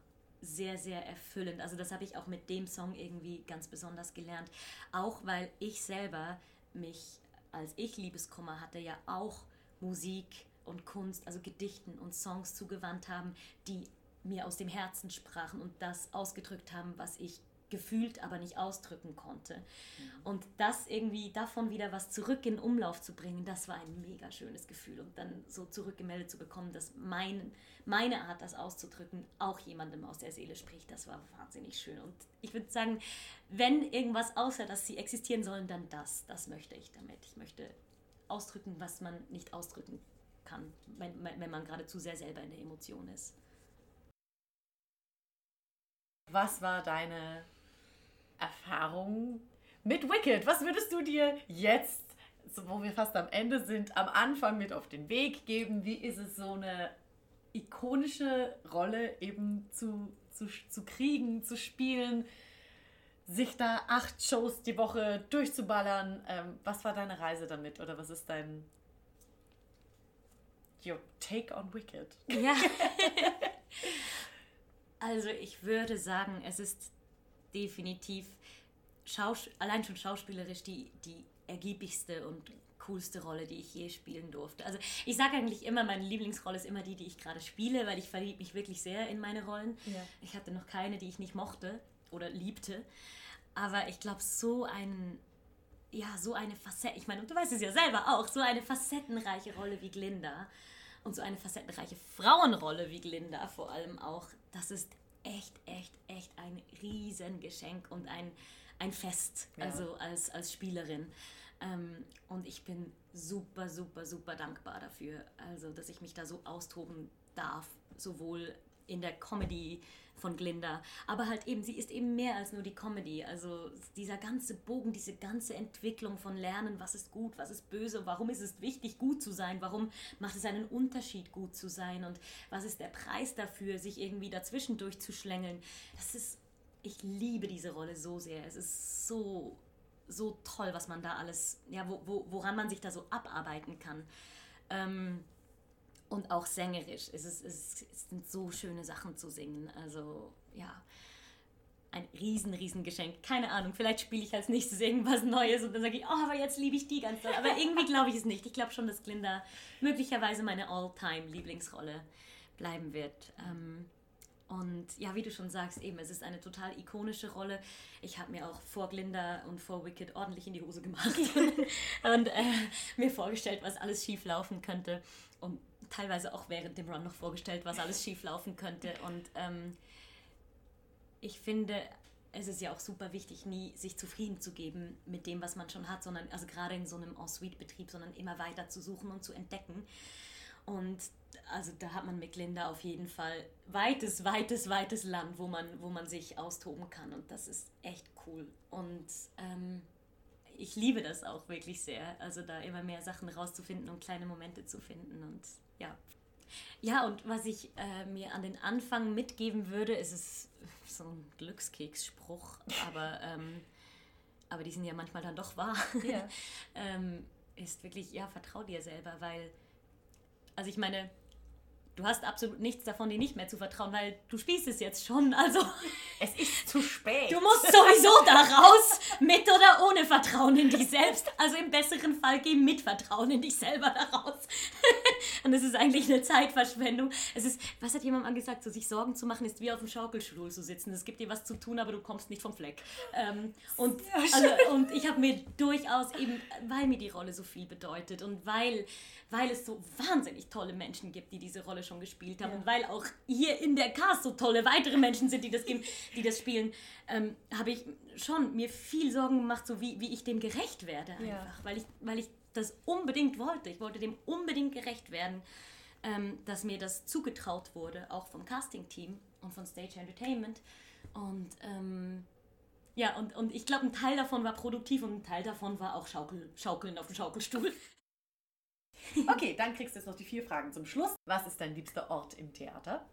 [SPEAKER 2] sehr, sehr erfüllend. Also das habe ich auch mit dem Song irgendwie ganz besonders gelernt. Auch weil ich selber mich, als ich Liebeskummer hatte, ja auch Musik und Kunst, also Gedichten und Songs zugewandt haben, die mir aus dem Herzen sprachen und das ausgedrückt haben, was ich gefühlt, aber nicht ausdrücken konnte. Mhm. Und das irgendwie davon wieder was zurück in Umlauf zu bringen, das war ein mega schönes Gefühl. Und dann so zurückgemeldet zu bekommen, dass mein, meine Art, das auszudrücken, auch jemandem aus der Seele spricht, das war wahnsinnig schön. Und ich würde sagen, wenn irgendwas außer, dass sie existieren sollen, dann das. Das möchte ich damit. Ich möchte ausdrücken, was man nicht ausdrücken kann wenn, wenn man gerade zu sehr selber in der Emotion ist.
[SPEAKER 1] Was war deine Erfahrung mit Wicked? Was würdest du dir jetzt, wo wir fast am Ende sind, am Anfang mit auf den Weg geben? Wie ist es, so eine ikonische Rolle eben zu, zu, zu kriegen, zu spielen? sich da acht Shows die Woche durchzuballern. Ähm, was war deine Reise damit oder was ist dein, your take on Wicked?
[SPEAKER 2] Ja. also ich würde sagen, es ist definitiv Schaus allein schon schauspielerisch die, die ergiebigste und coolste Rolle, die ich je spielen durfte. Also ich sage eigentlich immer, meine Lieblingsrolle ist immer die, die ich gerade spiele, weil ich verliebe mich wirklich sehr in meine Rollen. Ja. Ich hatte noch keine, die ich nicht mochte oder liebte. Aber ich glaube, so ein ja, so eine Facette, ich meine, und du weißt es ja selber auch, so eine facettenreiche Rolle wie Glinda und so eine facettenreiche Frauenrolle wie Glinda vor allem auch, das ist echt, echt, echt ein Riesengeschenk und ein, ein Fest, ja. also als, als Spielerin. Ähm, und ich bin super, super, super dankbar dafür, also dass ich mich da so austoben darf, sowohl in der Comedy von Glinda. Aber halt eben, sie ist eben mehr als nur die Comedy. Also dieser ganze Bogen, diese ganze Entwicklung von Lernen, was ist gut, was ist böse, warum ist es wichtig, gut zu sein, warum macht es einen Unterschied, gut zu sein und was ist der Preis dafür, sich irgendwie dazwischen durchzuschlängeln. Das ist, ich liebe diese Rolle so sehr. Es ist so, so toll, was man da alles, ja, wo, wo, woran man sich da so abarbeiten kann. Ähm, und auch sängerisch. Es, ist, es, sind so schöne Sachen zu singen. Also ja, ein riesen, riesen Geschenk. Keine Ahnung, vielleicht spiele ich als nächstes irgendwas Neues und dann sage ich, oh, aber jetzt liebe ich die ganz doll. Aber irgendwie glaube ich es nicht. Ich glaube schon, dass Glinda möglicherweise meine All-Time-Lieblingsrolle bleiben wird. Ähm, und ja, wie du schon sagst, eben, es ist eine total ikonische Rolle. Ich habe mir auch vor Glinda und vor Wicked ordentlich in die Hose gemacht und äh, mir vorgestellt, was alles schief laufen könnte. Und teilweise auch während dem Run noch vorgestellt, was alles schief laufen könnte. Und ähm, ich finde, es ist ja auch super wichtig, nie sich zufrieden zu geben mit dem, was man schon hat, sondern, also gerade in so einem En-Suite-Betrieb, sondern immer weiter zu suchen und zu entdecken. Und also da hat man mit Linda auf jeden Fall weites, weites, weites Land, wo man, wo man sich austoben kann. Und das ist echt cool. Und ähm, ich liebe das auch wirklich sehr. Also da immer mehr Sachen rauszufinden und kleine Momente zu finden. Und ja. Ja, und was ich äh, mir an den Anfang mitgeben würde, ist es so ein Glückskeksspruch, aber, ähm, aber die sind ja manchmal dann doch wahr.
[SPEAKER 1] Ja.
[SPEAKER 2] ähm, ist wirklich, ja, vertrau dir selber, weil, also ich meine, du hast absolut nichts davon, dir nicht mehr zu vertrauen, weil du spielst es jetzt schon. Also
[SPEAKER 1] Es ist zu spät.
[SPEAKER 2] du musst sowieso da raus, mit oder ohne Vertrauen in dich selbst. Also im besseren Fall geh mit Vertrauen in dich selber da raus. Und es ist eigentlich eine Zeitverschwendung. Es ist, was hat jemand mal gesagt, so sich Sorgen zu machen ist wie auf dem Schaukelstuhl zu sitzen. Es gibt dir was zu tun, aber du kommst nicht vom Fleck. Ähm, und, also, und ich habe mir durchaus eben, weil mir die Rolle so viel bedeutet und weil, weil es so wahnsinnig tolle Menschen gibt, die diese Rolle schon gespielt haben und weil auch hier in der Cast so tolle weitere Menschen sind, die das, geben, die das spielen, ähm, habe ich schon mir viel Sorgen gemacht, so wie, wie ich dem gerecht werde einfach,
[SPEAKER 1] Ja.
[SPEAKER 2] weil, ich, weil ich das unbedingt wollte. Ich wollte dem unbedingt gerecht werden, ähm, dass mir das zugetraut wurde, auch vom Casting-Team und von Stage Entertainment. Und ähm, ja, und, und ich glaube, ein Teil davon war produktiv und ein Teil davon war auch Schaukel, Schaukeln auf dem Schaukelstuhl.
[SPEAKER 1] Okay, dann kriegst du jetzt noch die vier Fragen zum Schluss. Was ist dein liebster Ort im Theater?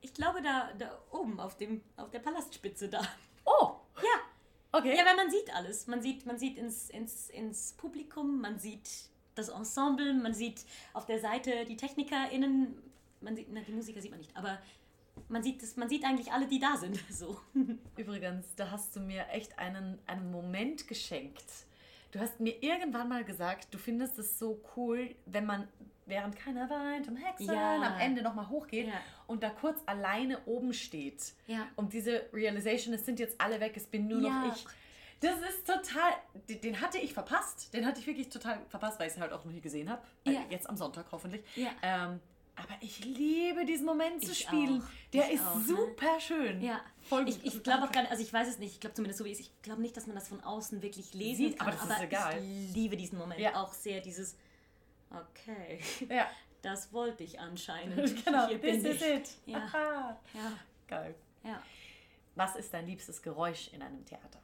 [SPEAKER 2] Ich glaube, da, da oben auf, dem, auf der Palastspitze da.
[SPEAKER 1] Oh,
[SPEAKER 2] Ja,
[SPEAKER 1] okay.
[SPEAKER 2] Ja, weil man sieht alles. Man sieht, man sieht ins, ins, ins Publikum, man sieht das Ensemble, man sieht auf der Seite die TechnikerInnen, man sieht, na, die Musiker sieht man nicht, aber man sieht, das, man sieht eigentlich alle, die da sind. So.
[SPEAKER 1] Übrigens, da hast du mir echt einen, einen Moment geschenkt. Du hast mir irgendwann mal gesagt, du findest es so cool, wenn man während keiner weint und Hexen
[SPEAKER 2] Ja.
[SPEAKER 1] am Ende nochmal hochgeht
[SPEAKER 2] Ja.
[SPEAKER 1] und da kurz alleine oben steht.
[SPEAKER 2] Ja.
[SPEAKER 1] Und diese Realization, es sind jetzt alle weg, es bin nur noch ich. Das ist total, den, den hatte ich verpasst. Den hatte ich wirklich total verpasst, weil ich es halt auch noch nie gesehen habe. Äh. Jetzt am Sonntag hoffentlich. Ähm, aber ich liebe diesen Moment zu
[SPEAKER 2] Ich
[SPEAKER 1] spielen.
[SPEAKER 2] auch.
[SPEAKER 1] Der
[SPEAKER 2] Ich
[SPEAKER 1] ist
[SPEAKER 2] auch, ne?
[SPEAKER 1] super schön.
[SPEAKER 2] Ja,
[SPEAKER 1] Voll gut.
[SPEAKER 2] ich, ich
[SPEAKER 1] Also
[SPEAKER 2] glaube auch gar nicht, also ich weiß es nicht, ich glaube zumindest so wie es ist, ich glaube nicht, dass man das von außen wirklich lesen
[SPEAKER 1] Sieht,
[SPEAKER 2] kann,
[SPEAKER 1] aber das ist egal.
[SPEAKER 2] ich liebe diesen Moment
[SPEAKER 1] Ja.
[SPEAKER 2] auch sehr, dieses, okay,
[SPEAKER 1] Ja,
[SPEAKER 2] das wollte ich anscheinend,
[SPEAKER 1] genau.
[SPEAKER 2] hier
[SPEAKER 1] This is it.
[SPEAKER 2] Ja.
[SPEAKER 1] Aha.
[SPEAKER 2] Ja,
[SPEAKER 1] Geil.
[SPEAKER 2] ja.
[SPEAKER 1] Was ist dein liebstes Geräusch in einem Theater?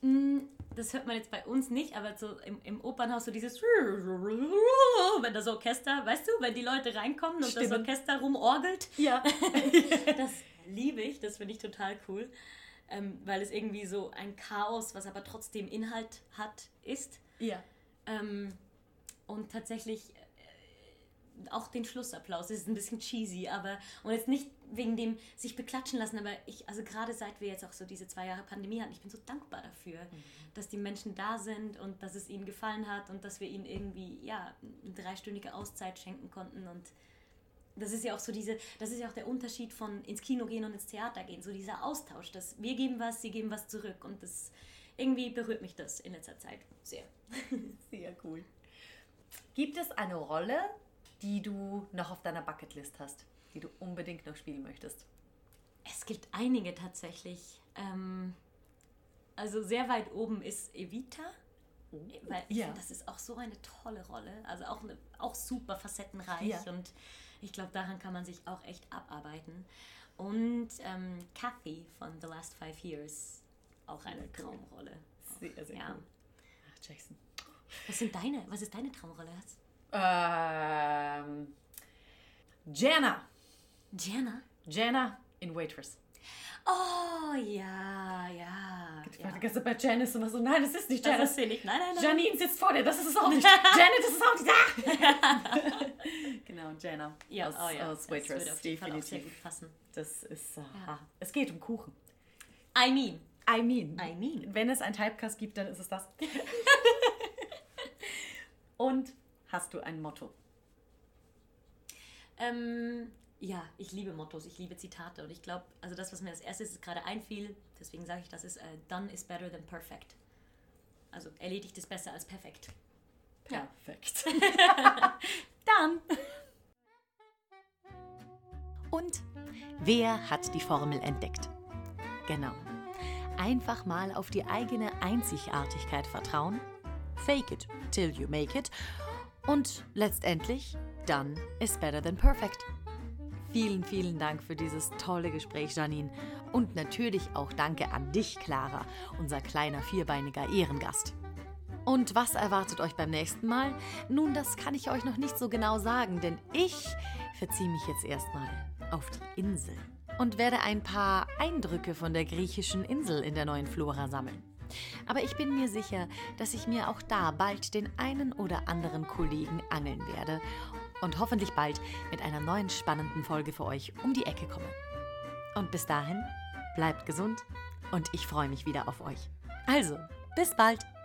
[SPEAKER 2] Mm, Das hört man jetzt bei uns nicht, aber so im, im Opernhaus so dieses wenn das Orchester, weißt du, wenn die Leute reinkommen und das
[SPEAKER 1] Stimmen.
[SPEAKER 2] Orchester rumorgelt,
[SPEAKER 1] Ja.
[SPEAKER 2] das liebe ich, das finde ich total cool, ähm, weil es irgendwie so ein Chaos, was aber trotzdem Inhalt hat, ist.
[SPEAKER 1] ja.
[SPEAKER 2] Ähm, und tatsächlich äh, auch den Schlussapplaus. Das ist ein bisschen cheesy, aber und jetzt nicht wegen dem sich beklatschen lassen, aber ich, also gerade seit wir jetzt auch so diese zwei Jahre Pandemie hatten, ich bin so dankbar dafür, dass die Menschen da sind und dass es ihnen gefallen hat und dass wir ihnen irgendwie ja eine dreistündige Auszeit schenken konnten. Und das ist ja auch so diese, das ist ja auch der Unterschied von ins Kino gehen und ins Theater gehen, so dieser Austausch, dass wir geben was, sie geben was zurück. Und das irgendwie berührt mich das in letzter Zeit sehr.
[SPEAKER 1] Sehr cool. Gibt es eine Rolle, die du noch auf deiner Bucketlist hast, die du unbedingt noch spielen möchtest?
[SPEAKER 2] Es gibt einige tatsächlich. Ähm, also sehr weit oben ist Evita. Weil ich
[SPEAKER 1] Ja.
[SPEAKER 2] finde, das ist auch so eine tolle Rolle. Also auch, eine, auch super facettenreich.
[SPEAKER 1] Ja.
[SPEAKER 2] Und ich glaube, daran kann man sich auch echt abarbeiten. Und ähm, Kathy von The Last Five Years. Auch eine Traumrolle.
[SPEAKER 1] Sehr, sehr
[SPEAKER 2] Ja.
[SPEAKER 1] cool. Ach, Jackson.
[SPEAKER 2] Was sind deine? Was ist deine Traumrolle?
[SPEAKER 1] Ähm, Jana.
[SPEAKER 2] Jana?
[SPEAKER 1] Jana in Waitress.
[SPEAKER 2] Oh ja, ja.
[SPEAKER 1] Ich
[SPEAKER 2] ja.
[SPEAKER 1] war die ganze Zeit bei Janice und war so, nein, das ist nicht
[SPEAKER 2] Das
[SPEAKER 1] Janice.
[SPEAKER 2] ist sie nicht. Nein, nein, nein.
[SPEAKER 1] Janine sitzt vor dir, das ist es auch nicht. Janet, das ist auch nicht da. genau, Jana
[SPEAKER 2] Ja,
[SPEAKER 1] aus,
[SPEAKER 2] oh ja.
[SPEAKER 1] aus
[SPEAKER 2] Das
[SPEAKER 1] Waitress.
[SPEAKER 2] würde auf jeden Fall auch sehr gut
[SPEAKER 1] Definitiv.
[SPEAKER 2] passen.
[SPEAKER 1] Das ist, äh,
[SPEAKER 2] Ja.
[SPEAKER 1] es geht um Kuchen.
[SPEAKER 2] I mean.
[SPEAKER 1] I mean.
[SPEAKER 2] I mean.
[SPEAKER 1] Wenn es ein Typecast gibt, dann ist es das. Und hast du ein Motto?
[SPEAKER 2] Ähm, ja, ich liebe Mottos, ich liebe Zitate und ich glaube, also das, was mir als erstes gerade einfiel, deswegen sage ich, das ist äh, done is better than perfect. Also erledigt ist besser als perfekt. Ja.
[SPEAKER 1] Perfekt.
[SPEAKER 2] Dann!
[SPEAKER 3] Und
[SPEAKER 1] Wer hat die Formel entdeckt? Genau. Einfach mal auf die eigene Einzigartigkeit vertrauen. Fake it till you make it. Und letztendlich, done is better than perfect. Vielen, vielen Dank für dieses tolle Gespräch, Janine. Und natürlich auch danke an dich, Clara, unser kleiner vierbeiniger Ehrengast. Und was erwartet euch beim nächsten Mal? Nun, das kann ich euch noch nicht so genau sagen, denn ich verziehe mich jetzt erstmal auf die Insel und werde ein paar Eindrücke von der griechischen Insel in der neuen Flora sammeln. Aber ich bin mir sicher, dass ich mir auch da bald den einen oder anderen Kollegen angeln werde und hoffentlich bald mit einer neuen spannenden Folge für euch um die Ecke komme. Und bis dahin, bleibt gesund und ich freue mich wieder auf euch. Also, bis bald!